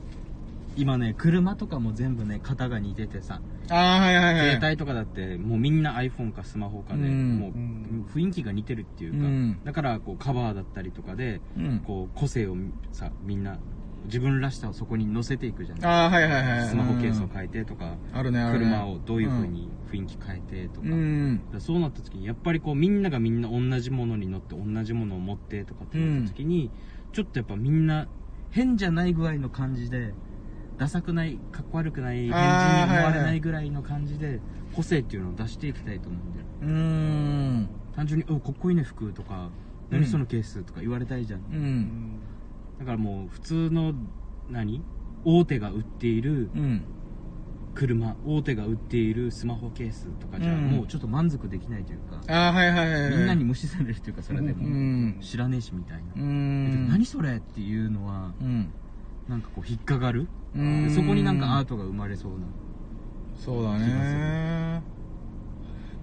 今ね、車とかも全部ね、型が似ててさ、ああ、はいはいはい。携帯とかだって、もうみんな iPhone かスマホかで、うんもううん雰囲気が似てるっていうか、うんだからこうカバーだったりとかで、うん。こう個性をさ、みんな、自分らしさをそこに乗せていくじゃないああ、はいはいはい。スマホケースをうん変えてとか、あるね、あるね。車をどういう風に雰囲気変えてとか、うん。そうなった時にやっぱりこうみんながみんな同じものに乗って同じものを持ってとかってなった時に、ちょっとやっぱみんな変じゃない具合の感じでダサくないかっこ悪くない変人に思われないいぐらいの感じで個性っていうのを出していきたいと思うんだようーん。単純に「おかっこいいね服」とか「うん何そのケース」とか言われたいじゃん、う。うんんだからもう普通の何？大手が売っているうん。車大手が売っているスマホケースとかじゃ、うんもうちょっと満足できないというか、ああ、はいはいはいはい。みんなに無視されるっていうかそれでうも、ん。知らねえしみたいな、うーん。何それっていうのはうん。なんかこう引っかかる？うーんそこになんかアートが生まれそうなそうだね。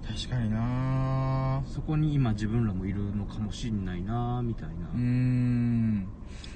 確かにな。そこに今自分らもいるのかもしんないなみたいな。うーん。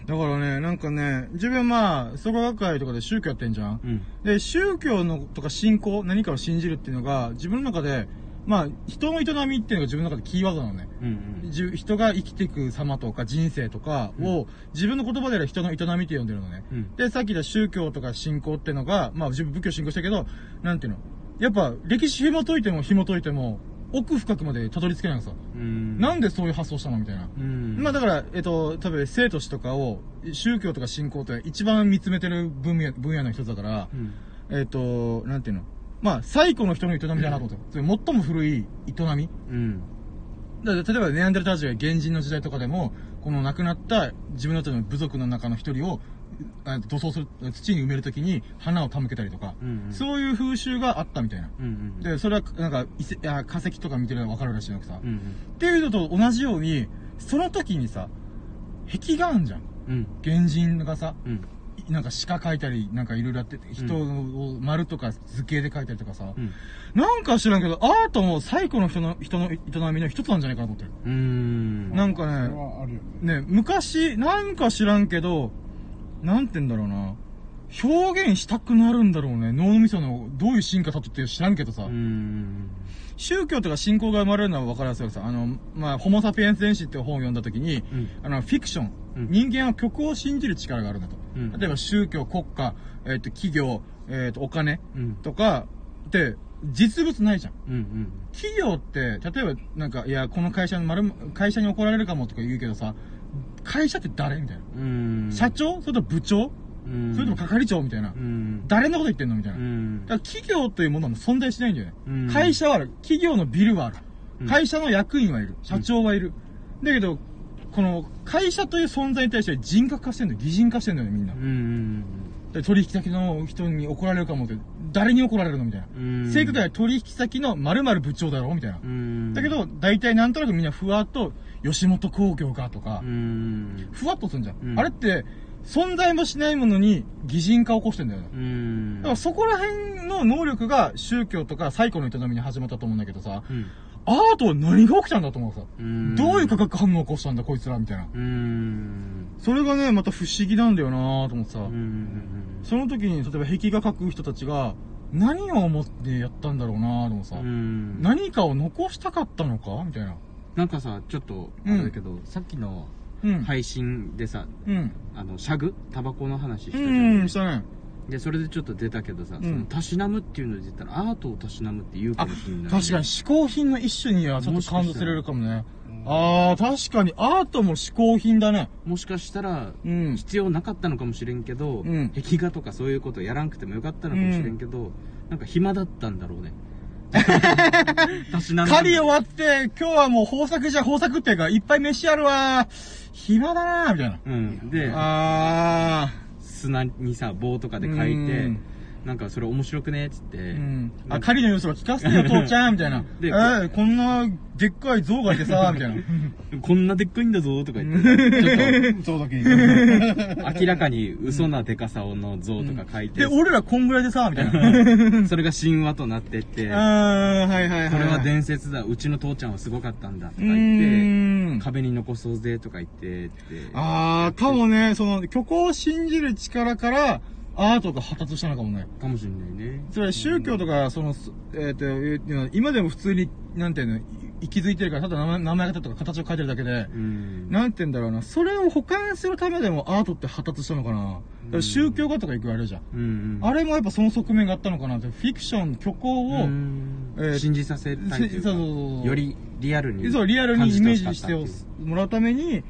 だからね、なんかね、自分まあ、創価学会とかで宗教やってんじゃん。うん。で、宗教のとか信仰、何かを信じるっていうのが、自分の中で、まあ、人の営みっていうのが自分の中でキーワードなのね。うんじゅ人が生きていく様とか人生とかを、自分の言葉では人の営みって呼んでるのね。うん。で、さっき言った宗教とか信仰ってのが、まあ自分仏教信仰したけど、なんていうの？やっぱ歴史紐解いても紐解いても、奥深くまでたどり着けないのさ。うんなんでそういう発想したのみたいな。うんまあだから、えっと、多分生と死とかを、宗教とか信仰って一番見つめてる分野分野の一つだから、うんえっと、なんていうの？まあ、最古の人の営みだなと思ってる。それ最も古い営みうんだから例えばネアンデルタール人が原人の時代とかでも、この亡くなった自分たちの部族の中の一人を、あ土葬する、土に埋めるときに花を手向けたりとか、うんうん。そういう風習があったみたいな。うんうんで、それはなんか遺跡あ化石とか見てればわかるらしいのくさ。うんっていうのと同じように、その時にさ、壁画あんじゃん。うん。原人がさ、うん。なんか鹿描いたり、なんかいろいろやってて、人を丸とか図形で描いたりとかさ、うん。なんか知らんけど、アートも最古の人の、人の営みの一つなんじゃないかなと思ってる。うん。なんかねね。ね、昔、なんか知らんけど、なんて言うんだろうな。表現したくなるんだろうね。脳みその、どういう進化たとって知らんけどさ。うん宗教とか信仰が生まれるのは分かりやすいけどさ。あの、まあ、ホモサピエンス電子って本を読んだ時に、うんあの、フィクション。うん人間は曲を信じる力があるんだと。うん例えば宗教、国家、えっ、と、企業、えっ、と、お金うんとか、って、実物ないじゃん。うんうん企業って、例えば、なんか、いや、この会社の丸、会社に怒られるかもとか言うけどさ、会社って誰みたいな。うん社長？それとも部長？うんそれとも係長みたいなう。ん誰のこと言ってんのみたいな。うだんから企業というものは存在しないんだよね。うん会社はある。企業のビルはある。うん会社の役員はいる。社長はいる。だけど、この会社という存在に対して人格化してんだよ。擬人化してんだよね、みんなう。んで取引先の人に怒られるかもって、誰に怒られるのみたいな。うん正確には取引先の〇〇部長だろみたいなう。んだけど、大体なんとなくみんなふわっと、吉本工業かとかう、んふわっとすんじゃん。うんあれって、存在もしないものに擬人化を起こしてんだよね。うんだからそこら辺の能力が宗教とか最古の営みに始まったと思うんだけどさ、うんアートは何が起きたんだと思うさ？うんどういう化学反応を起こしたんだこいつらみたいな。うんそれがね、また不思議なんだよなと思ってさ。うんその時に、例えば壁画描く人たちが、何を思ってやったんだろうなと思ってさ。うん何かを残したかったのかみたいな。なんかさちょっとあれだけど、さっきのうん。配信でさうん。あのシャグ？タバコの話したうじゃん、ん、したね。でそれでちょっと出たけどさ、うんそのたしなむっていうので言ったらアートをたしなむって言うかあ、もしれない確かに嗜好品の一種にはちょっと感動されるかもね。うんああ、確かにアートも嗜好品だね。もしかしたらうん。必要なかったのかもしれんけど、うん壁画とかそういうことやらんくてもよかったのかもしれんけど、なんか暇だったんだろうね (laughs) 狩り終わって、今日はもう豊作じゃ豊作っていうか、いっぱい飯あるわ。暇だなみたいな。うんであ砂にさ棒とかで書いてうんなんかそれ面白くね？っつって、うん。あ、狩りの様子が聞かせてよ、父ちゃんみたいな。(laughs) でえーこんなでっかい象がいてさ、みたいな。(laughs) こんなでっかいんだぞとか言って (laughs) ちょっ。と明らかに嘘なでかさの像とか書いて、で、俺らこんぐらいでさ、みたいな。それが神話となってってあー、はいはいはい。これは伝説だうちの父ちゃんはすごかったんだとかう言って。壁に残そうぜとか言ってってあー、かもね、その、虚構を信じる力から、アートが発達したのかもね。かもしれないね。それ宗教とか、その、すえっ、ー今でも普通に、なんていうの、い息づいてるから、ただ名前名前方とか形を変えてるだけで、うん。なんて言うんだろうな、それを保管するためでもアートって発達したのかな。だから宗教画とか行くあれじゃん。うんうん。あれもやっぱその側面があったのかなって、フィクション、虚構を、うん。えー信じさせたいというよりリアルにそう、リアルにイメージ感してもらうために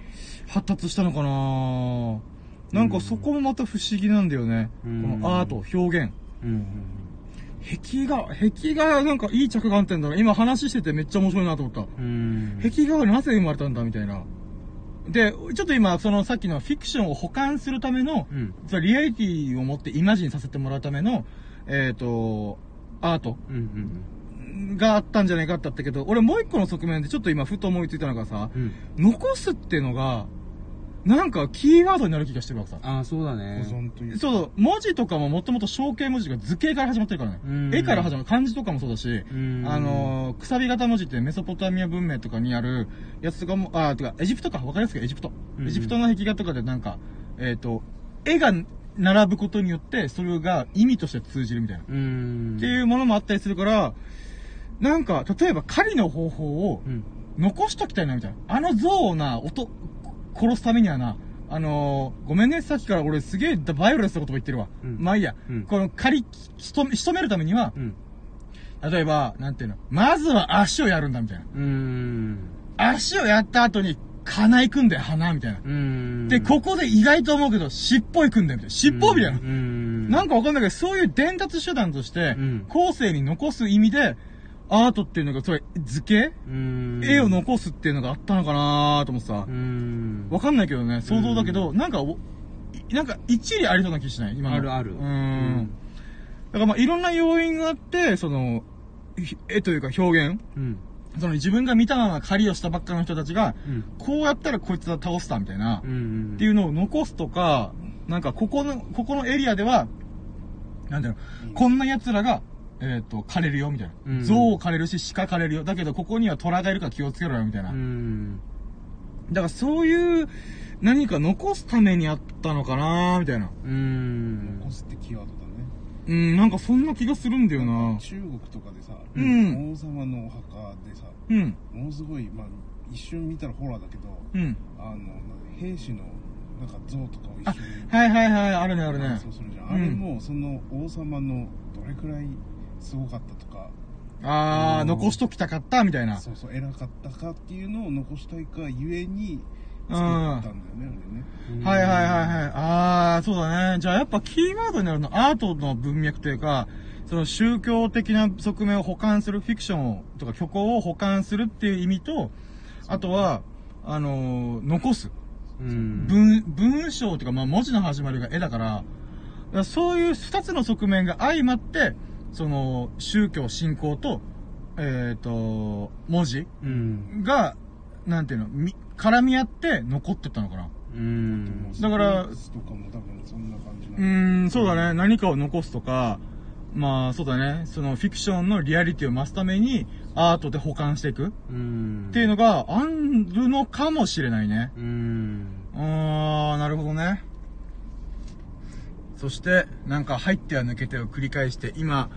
発達したのかななんかそこもまた不思議なんだよね。うんこのアート、表現。っていううん壁画、壁画なんかいい着眼点だな。今話しててめっちゃ面白いなと思った。うんうん壁画はなぜ生まれたんだみたいな。で、ちょっと今、そのさっきのフィクションを保管するための、うんリアリティを持ってイマジンさせてもらうための、えっ、と、アートうんうんがあったんじゃないかってあったけど、俺もう一個の側面でちょっと今ふと思いついたのがさ、うん残すっていうのが、なんかキーワードになる気がしてるわけさ。ああそうだね保存というか。そう、文字とかももともと象形文字が図形から始まってるからねうん。絵から始まる。漢字とかもそうだし、んあのー、くさび型文字ってメソポタミア文明とかにあるやつとかも、あ、てか、エジプトか、わかりやすくエジプト。うんエジプトの壁画とかでなんか、えっ、と、絵が並ぶことによって、それが意味として通じるみたいな。うんっていうものもあったりするから、なんか、例えば狩りの方法をうん残しときたいな、みたいな。あの象をな、音、殺すためにはな、あのー、ごめんね、さっきから俺すげえバイオレンスなこと言ってるわ。うんまあいいや。うんこの狩り、しと仕留めるためには、うん例えば、なんていうの、まずは足をやるんだ、みたいな。うん足をやった後に、鼻行くんだよ、鼻、みたいな。うんで、ここで意外と思うけど、尻尾行くんだよ、みたいな。尻尾みたいな。うんなんかわかんないけど、そういう伝達手段としてうん、後世に残す意味で、アートっていうのが、それ、図形？うん。絵を残すっていうのがあったのかなと思ってさ。う。ん。わかんないけどね、想像だけど、なんかなんか一理ありそうな気しない？今の。あるある。うーん。だからまあいろんな要因があって、その、ひ絵というか表現、うん。その自分が見たまま狩りをしたばっかの人たちが、うん。こうやったらこいつは倒したみたいな、うん。っていうのを残すとか、なんかここの、ここのエリアでは、なんだろう、こんな奴らが、えっ、と、狩れるよ、みたいな。うん象を狩れるし、鹿狩れるよ。だけど、ここには虎がいるから気をつけろよ、みたいな。うんだからそういう、何か残すためにあったのかなみたいな。うん残すってキーワードだね。うん、なんかそんな気がするんだよな中国とかでさ、うん王様のお墓でさ、うん、ものすごい、まあ、一瞬見たらホラーだけど、うん。あの、兵士の、なんか像とかを一あ緒に、はいはいはい、あるねあるね。そうするじゃんあれも、その王様のどれくらいすごかったとか、あー、うん残しときたかった、みたいな。そうそう、偉かったかっていうのを残したいかゆえに、作ったんだよね。はいはいはいはい。あー、そうだね。じゃあやっぱキーワードになるのアートの文脈というか、その宗教的な側面を保管するフィクションをとか虚構を保管するっていう意味と、あとは、あのー残す。うん文、文章というか、まあ文字の始まりが絵だから、だからそういう二つの側面が相まって、その、宗教信仰と、えっ、と、文字うんが、なんていうの、み、絡み合って残ってったのかな。うんだからうーん、そうだね。何かを残すとか、まあそうだね。そのフィクションのリアリティを増すためにアートで保管していくうんっていうのがあるのかもしれないね。うんあー、なるほどね。そして、なんか入っては抜けてを繰り返して、今、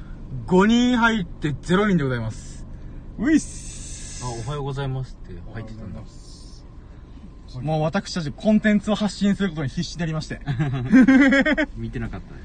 5人入って0人でございます。ウィッスあおはようございますって入ってたんだもう私たちコンテンツを発信することに必死になりまして。(laughs) 見てなかったね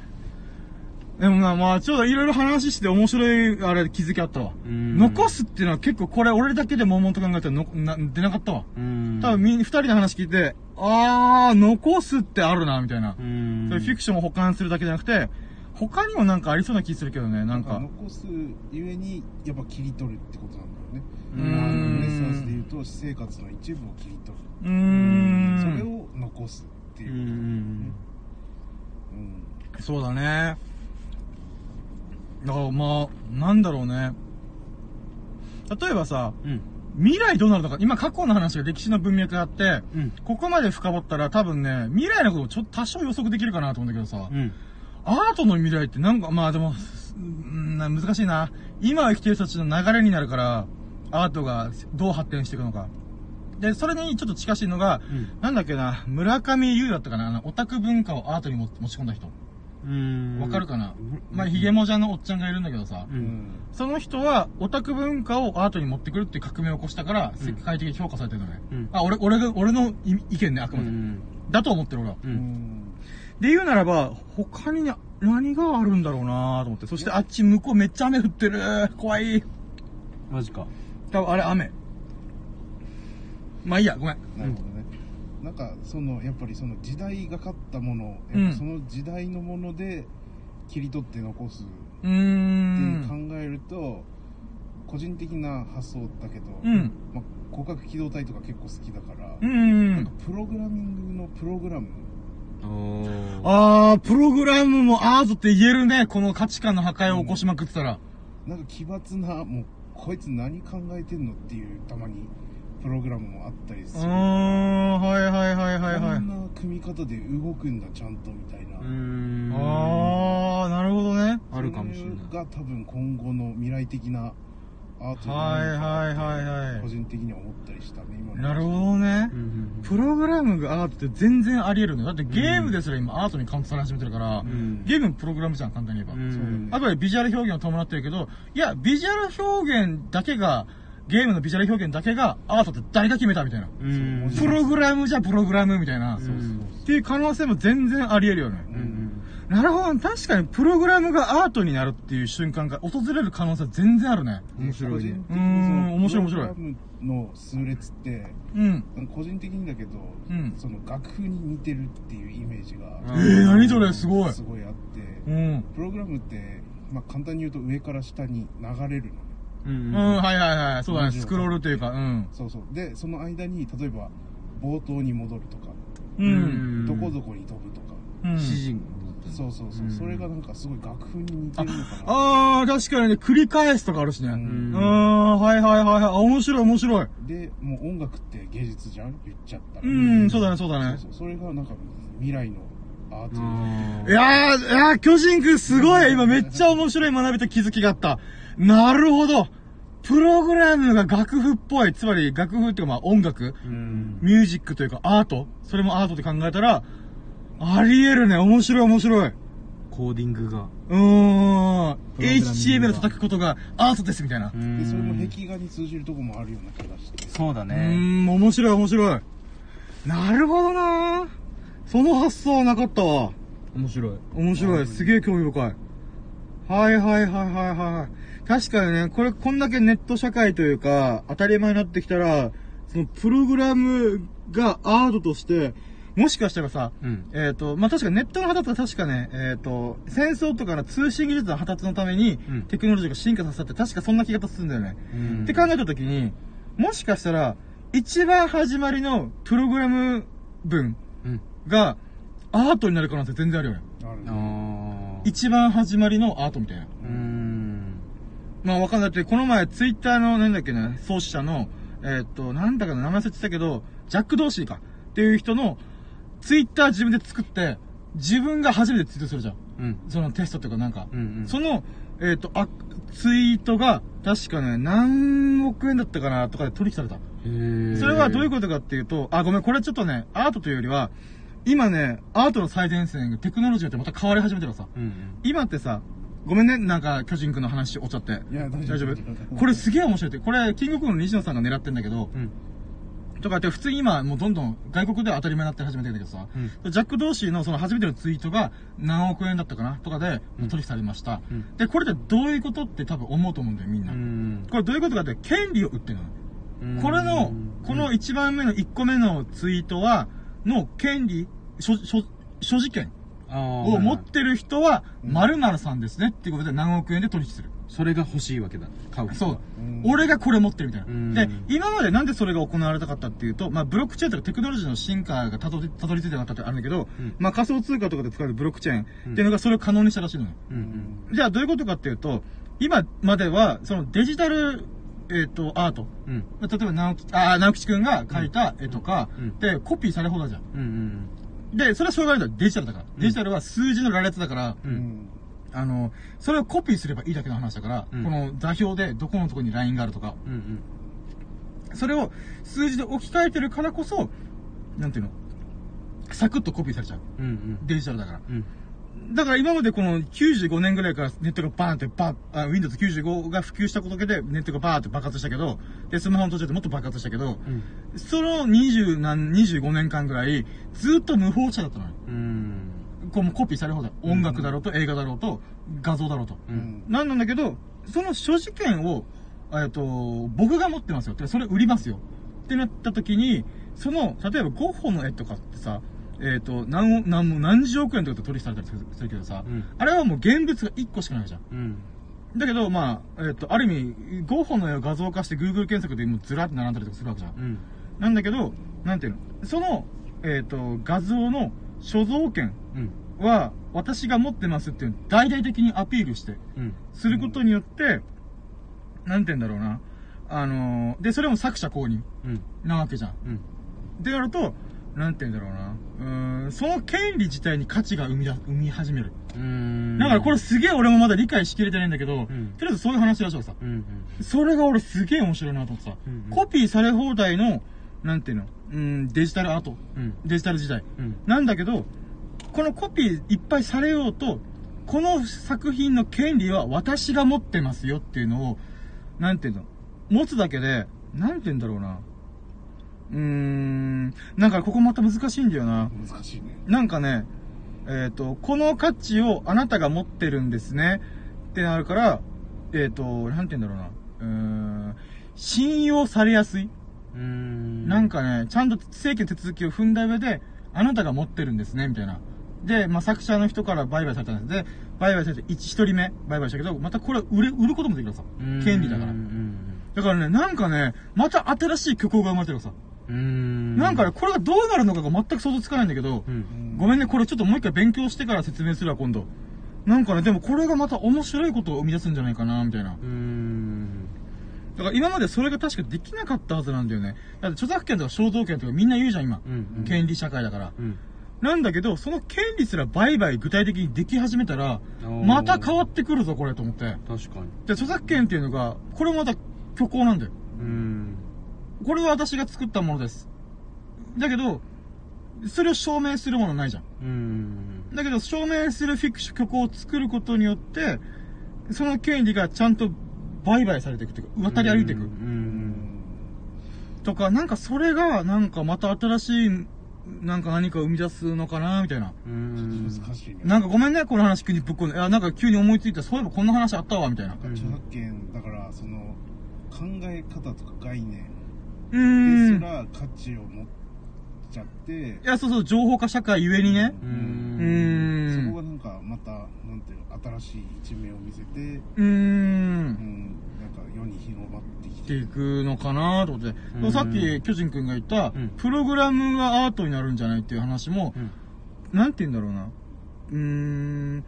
でもな、まあ、ちょうどいろいろ話して面白い、あれ、気づきあったわ。うん残すっていうのは結構これ俺だけで悶々と考えたらのな出なかったわ。うん多分みん、二人の話聞いて、あー、残すってあるな、みたいな。うんそういうフィクションを保管するだけじゃなくて、他にもなんかありそうな気するけどね、なんか。残すゆえにやっぱ切り取るってことなんだよねうーんレッサンスで言うと私生活の一部を切り取るうーん。それを残すっていううことうんそうだね。だからまあ、なんだろうね。例えばさ、うん。未来どうなるのか、今過去の話が歴史の文脈があって、うん。ここまで深掘ったら多分ね、未来のことをちょっと多少予測できるかなと思うんだけどさ、うん。アートの未来ってなんか、まあでも、うんな難しいな。今生きてる人たちの流れになるから、アートがどう発展していくのか。で、それにちょっと近しいのが、うんなんだっけな、村上優だったかな、あの、オタク文化をアートにも持ち込んだ人。うん。わかるかな、うんまあ、ヒゲモジャのおっちゃんがいるんだけどさ、う。うんんその人は、オタク文化をアートに持ってくるっていう革命を起こしたから、うん世界的に評価されてるのね。うん。あ、俺、俺が、俺の意意見ね、あくまで。うん。だと思ってる俺は。で言うならば、他に何があるんだろうなと思って。そしてあっち向こうめっちゃ雨降ってる。怖い。マジか。多分あれ雨。まあいいや、ごめん。なるほどねなんかそのやっぱりその時代がかったものうんやっぱその時代のもので切り取って残すうーって考ん。えると個人的な発想だけど、うん。まあ、広角機動隊とか結構好きだから、うなんかん。プログラミングのプログラム。あー、プログラムもアートって言えるね。この価値観の破壊を起こしまくってたら。なんか奇抜なもうこいつ何考えてんのっていうたまにプログラムもあったりするん、はいはいはいはいはいこん。な組み方で動くんだちゃんとみたいな、うん。あー、なるほどね。あるかもしれない。が多分今後の未来的なアートはいはいはいはい個人的には思ったりしたね今のなるほどねう。ん。プログラムがアートって全然あり得るのよ。だってゲームですら今アートにカウントされ始めてるから、うん。ゲームもプログラムじゃん、簡単に言えば。うんあくまでビジュアル表現を伴ってるけど、いや、ビジュアル表現だけが、ゲームのビジュアル表現だけがアートって誰が決めたみたいな。うん。プログラムじゃプログラムみたいな。っていう可能性も全然あり得るよね。うん。なるほど。確かにプログラムがアートになるっていう瞬間が訪れる可能性全然あるね。面白いねうーん面白い面白いの数列ってうん。個人的にだけど、うんその楽譜に似てるっていうイメージがえうんー、何それすごい。すごいあって、うん。プログラムって、まあ、簡単に言うと上から下に流れるのねうん。うん、はいはいはい。そうだね。スクロールというか、うん。そうそうでその間に例えば冒頭に戻るとか、う。うんんどこどこに飛ぶとかうん。指示そうそうそう、うんそれがなんかすごい楽譜に似てるのかなあー、確かにね、繰り返すとかあるしね。ううんん、はいはいはいはい。あ、面白い面白い。でもう音楽って芸術じゃん？言っちゃったらうん、そうだね、そうだねそう。そうそれがなんか未来のアートいやー、いやー、巨人くんすごい今めっちゃ面白い学びと気づきがあった。なるほど。プログラムが楽譜っぽい。つまり楽譜っていうかまあ音楽、うん。ミュージックというかアート。それもアートって考えたら、あり得るね。面白い面白い。コーディングが。うーん。HTML 叩くことがアートですみたいな。でそれも壁画に通じるとこもあるような気がしてうそうだね。ーん、面白い面白い。なるほどなその発想はなかったわ。面白い。面白い。すげえ興味深い。はいはいはいはいはい。確かにね、これ、こんだけネット社会というか、当たり前になってきたら、そのプログラムがアートとして、もしかしたらさ、うん。えっ、と、まあ、確かネットの発達は確かね、えっ、と、戦争とかの通信技術の発達のために、うんテクノロジーが進化させたって確かそんな気がするんだよね。うんって考えたときに、もしかしたら、一番始まりのプログラム文うん。がアートになる可能性全然あるよね。あるね。一番始まりのアートみたいな。うん。まあわかんない。だって、この前ツイッターのなんだっけな、創始者の、えーっと、なんだかな、名前忘れてたけど、ジャック・ドーシーか。っていう人の、ツイッター自分で作って、自分が初めてツイートするじゃん。うん。そのテストっていうかなんか。うんうん。その、えーっと、あ、ツイートが、確かね、何億円だったかな、とかで取引された。それはどういうことかっていうと、あ、ごめん、これちょっとね、アートというよりは、今ね、アートの最前線がテクノロジーってまた変わり始めてらさ。うんうん。今ってさ、ごめんね、なんか、巨人くんの話おっちゃって。いや大丈夫大丈夫？これすげえ面白いって。これ、キングコングの西野さんが狙ってんだけど、うん。とかって普通に今、もうどんどん外国では当たり前になって始めてるんだけどさ、うん。ジャック・ドーシーのその初めてのツイートが何億円だったかなとかでうん取引されました。うんで、これってどういうことって多分思うと思うんだよ、みんな。うん。これどういうことかって、権利を売ってるの。うんこれの、この1番目の1個目のツイートは、の権利、所、所、所持権を持ってる人は、うん〇〇さんですねっていうことで何億円で取引する。それが欲しいわけだ。買うそう。うん俺がこれ持ってるみたいうんな。で、今までなんでそれが行われたかったっていうと、まあ、ブロックチェーンとかテクノロジーの進化がたどり、たどり着いてなかったってあるんだけど、うんまあ、仮想通貨とかで使うブロックチェーンっていうのがそれを可能にしたらしいのよ。うんうん。じゃあどういうことかっていうと、今までは、そのデジタル、えっ、と、アート。うん。例えば、直樹、あー直吉くんが描いた絵とか、うんで、コピーされ放題じゃん。うんうん。で、それはしょうがないんだよ。デジタルだから。デジタルは数字の羅列だから、う。うんん。あの、それをコピーすればいいだけの話だから、うんこの座標でどこのところにラインがあるとか、うんうん。それを数字で置き換えてるからこそ、なんていうの、サクッとコピーされちゃう。うんうん。デジタルだから。うん。だから今までこの95年ぐらいからネットがバーンってバーあ、Windows 95が普及したことでネットがバーンって爆発したけど、で、スマホの途中でもっと爆発したけど、うん。その20何、25年間ぐらい、ずっと無法者だったのよ。うん。こうもうコピーされ放題。音楽だろうと、映画だろうと、画像だろうと。う。うんん。なんなんだけど、その所持権を、えっと、僕が持ってますよって、それ売りますよ。ってなった時に、その、例えばゴッホの絵とかってさ、えっ、と、何億、何も何十億円とかで取引されたりするけどさ、うんあれはもう現物が1個しかないじゃん。うん。だけど、まあ、えっ、と、ある意味、ゴッホの絵を画像化して Google 検索でもうずらって並んだりとかするわけじゃん。うん。なんだけど、なんていうの？その、えっ、と、画像の所蔵権うん。は、私が持ってますっていうのを大々的にアピールして、うん。することによって、なんて言うんだろうな。あのーで、それも作者公認うん。なわけじゃん。うん。でやると、なんて言うんだろうな。うーん、その権利自体に価値が生みだ、生み始める。うん。だからこれすげえ俺もまだ理解しきれてないんだけど、うんとりあえずそういう話らしいさ。うん。うん。それが俺すげえ面白いなと思ってさ、うんうんコピーされ放題の、なんていうの、うん、デジタルアート、うん。デジタル時代。うん。なんだけど、このコピーいっぱいされようと、この作品の権利は私が持ってますよっていうのを、なんていうの、持つだけで、なんて言うんだろうな。うーん、なんかここまた難しいんだよな。難しいね。なんかね、えっ、と、この価値をあなたが持ってるんですね。ってなるから、えっ、と、なんて言うんだろうな。うーん、信用されやすい。うん。なんかね、ちゃんと正規の手続きを踏んだ上で、あなたが持ってるんですね、みたいな。で、まあ、作者の人から売買されたんです。で、売買されて一一人目売買したけど、またこれ売れ、売ることもできるさうん、権利だからう。ん。だからね、なんかね、また新しい虚構が生まれてるさ。うん。なんかね、これがどうなるのかが全く想像つかないんだけどう、ん。うんごめんね、これちょっともう一回勉強してから説明するわ、今度。なんかね、でもこれがまた面白いことを生み出すんじゃないかな、みたいな。うん。だから今までそれが確かできなかったはずなんだよね。だって著作権とか肖像権とかみんな言うじゃん、今。うん。権利社会だから。うん。なんだけど、その権利すら売買具体的にでき始めたら、また変わってくるぞ、これ、と思って。確かに。で、著作権っていうのが、これもまた虚構なんだよ。うん。これは私が作ったものです。だけど、それを証明するものないじゃん。うん。だけど、証明するフィクション、虚構を作ることによって、その権利がちゃんと売買されていくというか、渡り歩いていく。う。うんん。とか、なんかそれが、なんかまた新しい、なんか何か生み出すのかな、みたいな。うん。難しいね。なんかごめんね、この話急にぶっこんで。いや、なんか急に思いついた。そういえばこんな話あったわ、みたいな。著作権、だから、その、考え方とか概念。ですら価値を持っちゃってい、や、そうそう、情報化社会ゆえにね。う。うんーん。そこがなんかまた、なんていうの、新しい一面を見せて、うんん、なんか世に広まってきってて。いくのかなと思って。うんさっき、巨人くんが言った、うんプログラムがアートになるんじゃないっていう話も、うん。なんて言うんだろうな。うーん。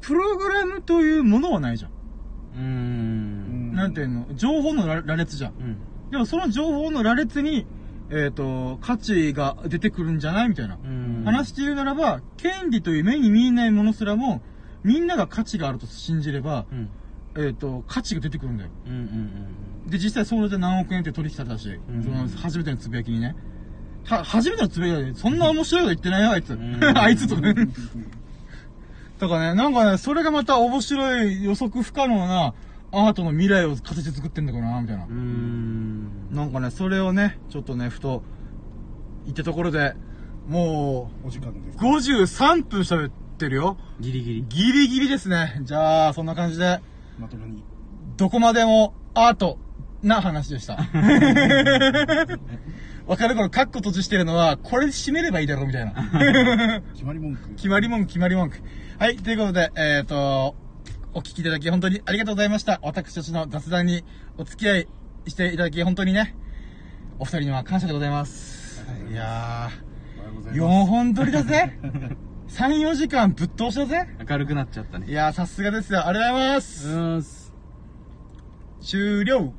プログラムというものはないじゃん。うん。なんていうの？情報の羅羅列じゃん。うん。でもその情報の羅列に、えっ、と、価値が出てくるんじゃないみたいな。うん。話して言うならば、権利という目に見えないものすらも、みんなが価値があると信じれば、うん。えっ、と、価値が出てくるんだよ。うん。うん。で、実際それで何億円って取引されたし、んその初めてのつぶやきにね。は、初めてのつぶやきで、そんな面白いこと言ってないよ、あいつ。ん (laughs) あいつとかね。(laughs) とかね、なんかね、それがまた面白い予測不可能なアートの未来を形作ってんだかな、みたいなう。ん。なんかね、それをね、ちょっとね、ふと、言ったところで、もお時間ですう、。53分喋ってるよ。ギリギリ。ギリギリですね。じゃあ、そんな感じで、まともに。どこまでもアートな話でした。(laughs) わかる？このカッコ閉じしてるのは、これで締めればいいだろ、みたいな。(laughs) 決まり文句。(laughs) 決まり文句、決まり文句。はい、ということで、えっ、と、お聞きいただき本当にありがとうございました。私たちの雑談にお付き合いしていただき本当にね、お二人には感謝でございます。いやー、おはようございます。4本撮りだぜ !3、(laughs) 4時間ぶっ通しだぜ明るくなっちゃったね。いやー、さすがですよ。ありがとうございます。終了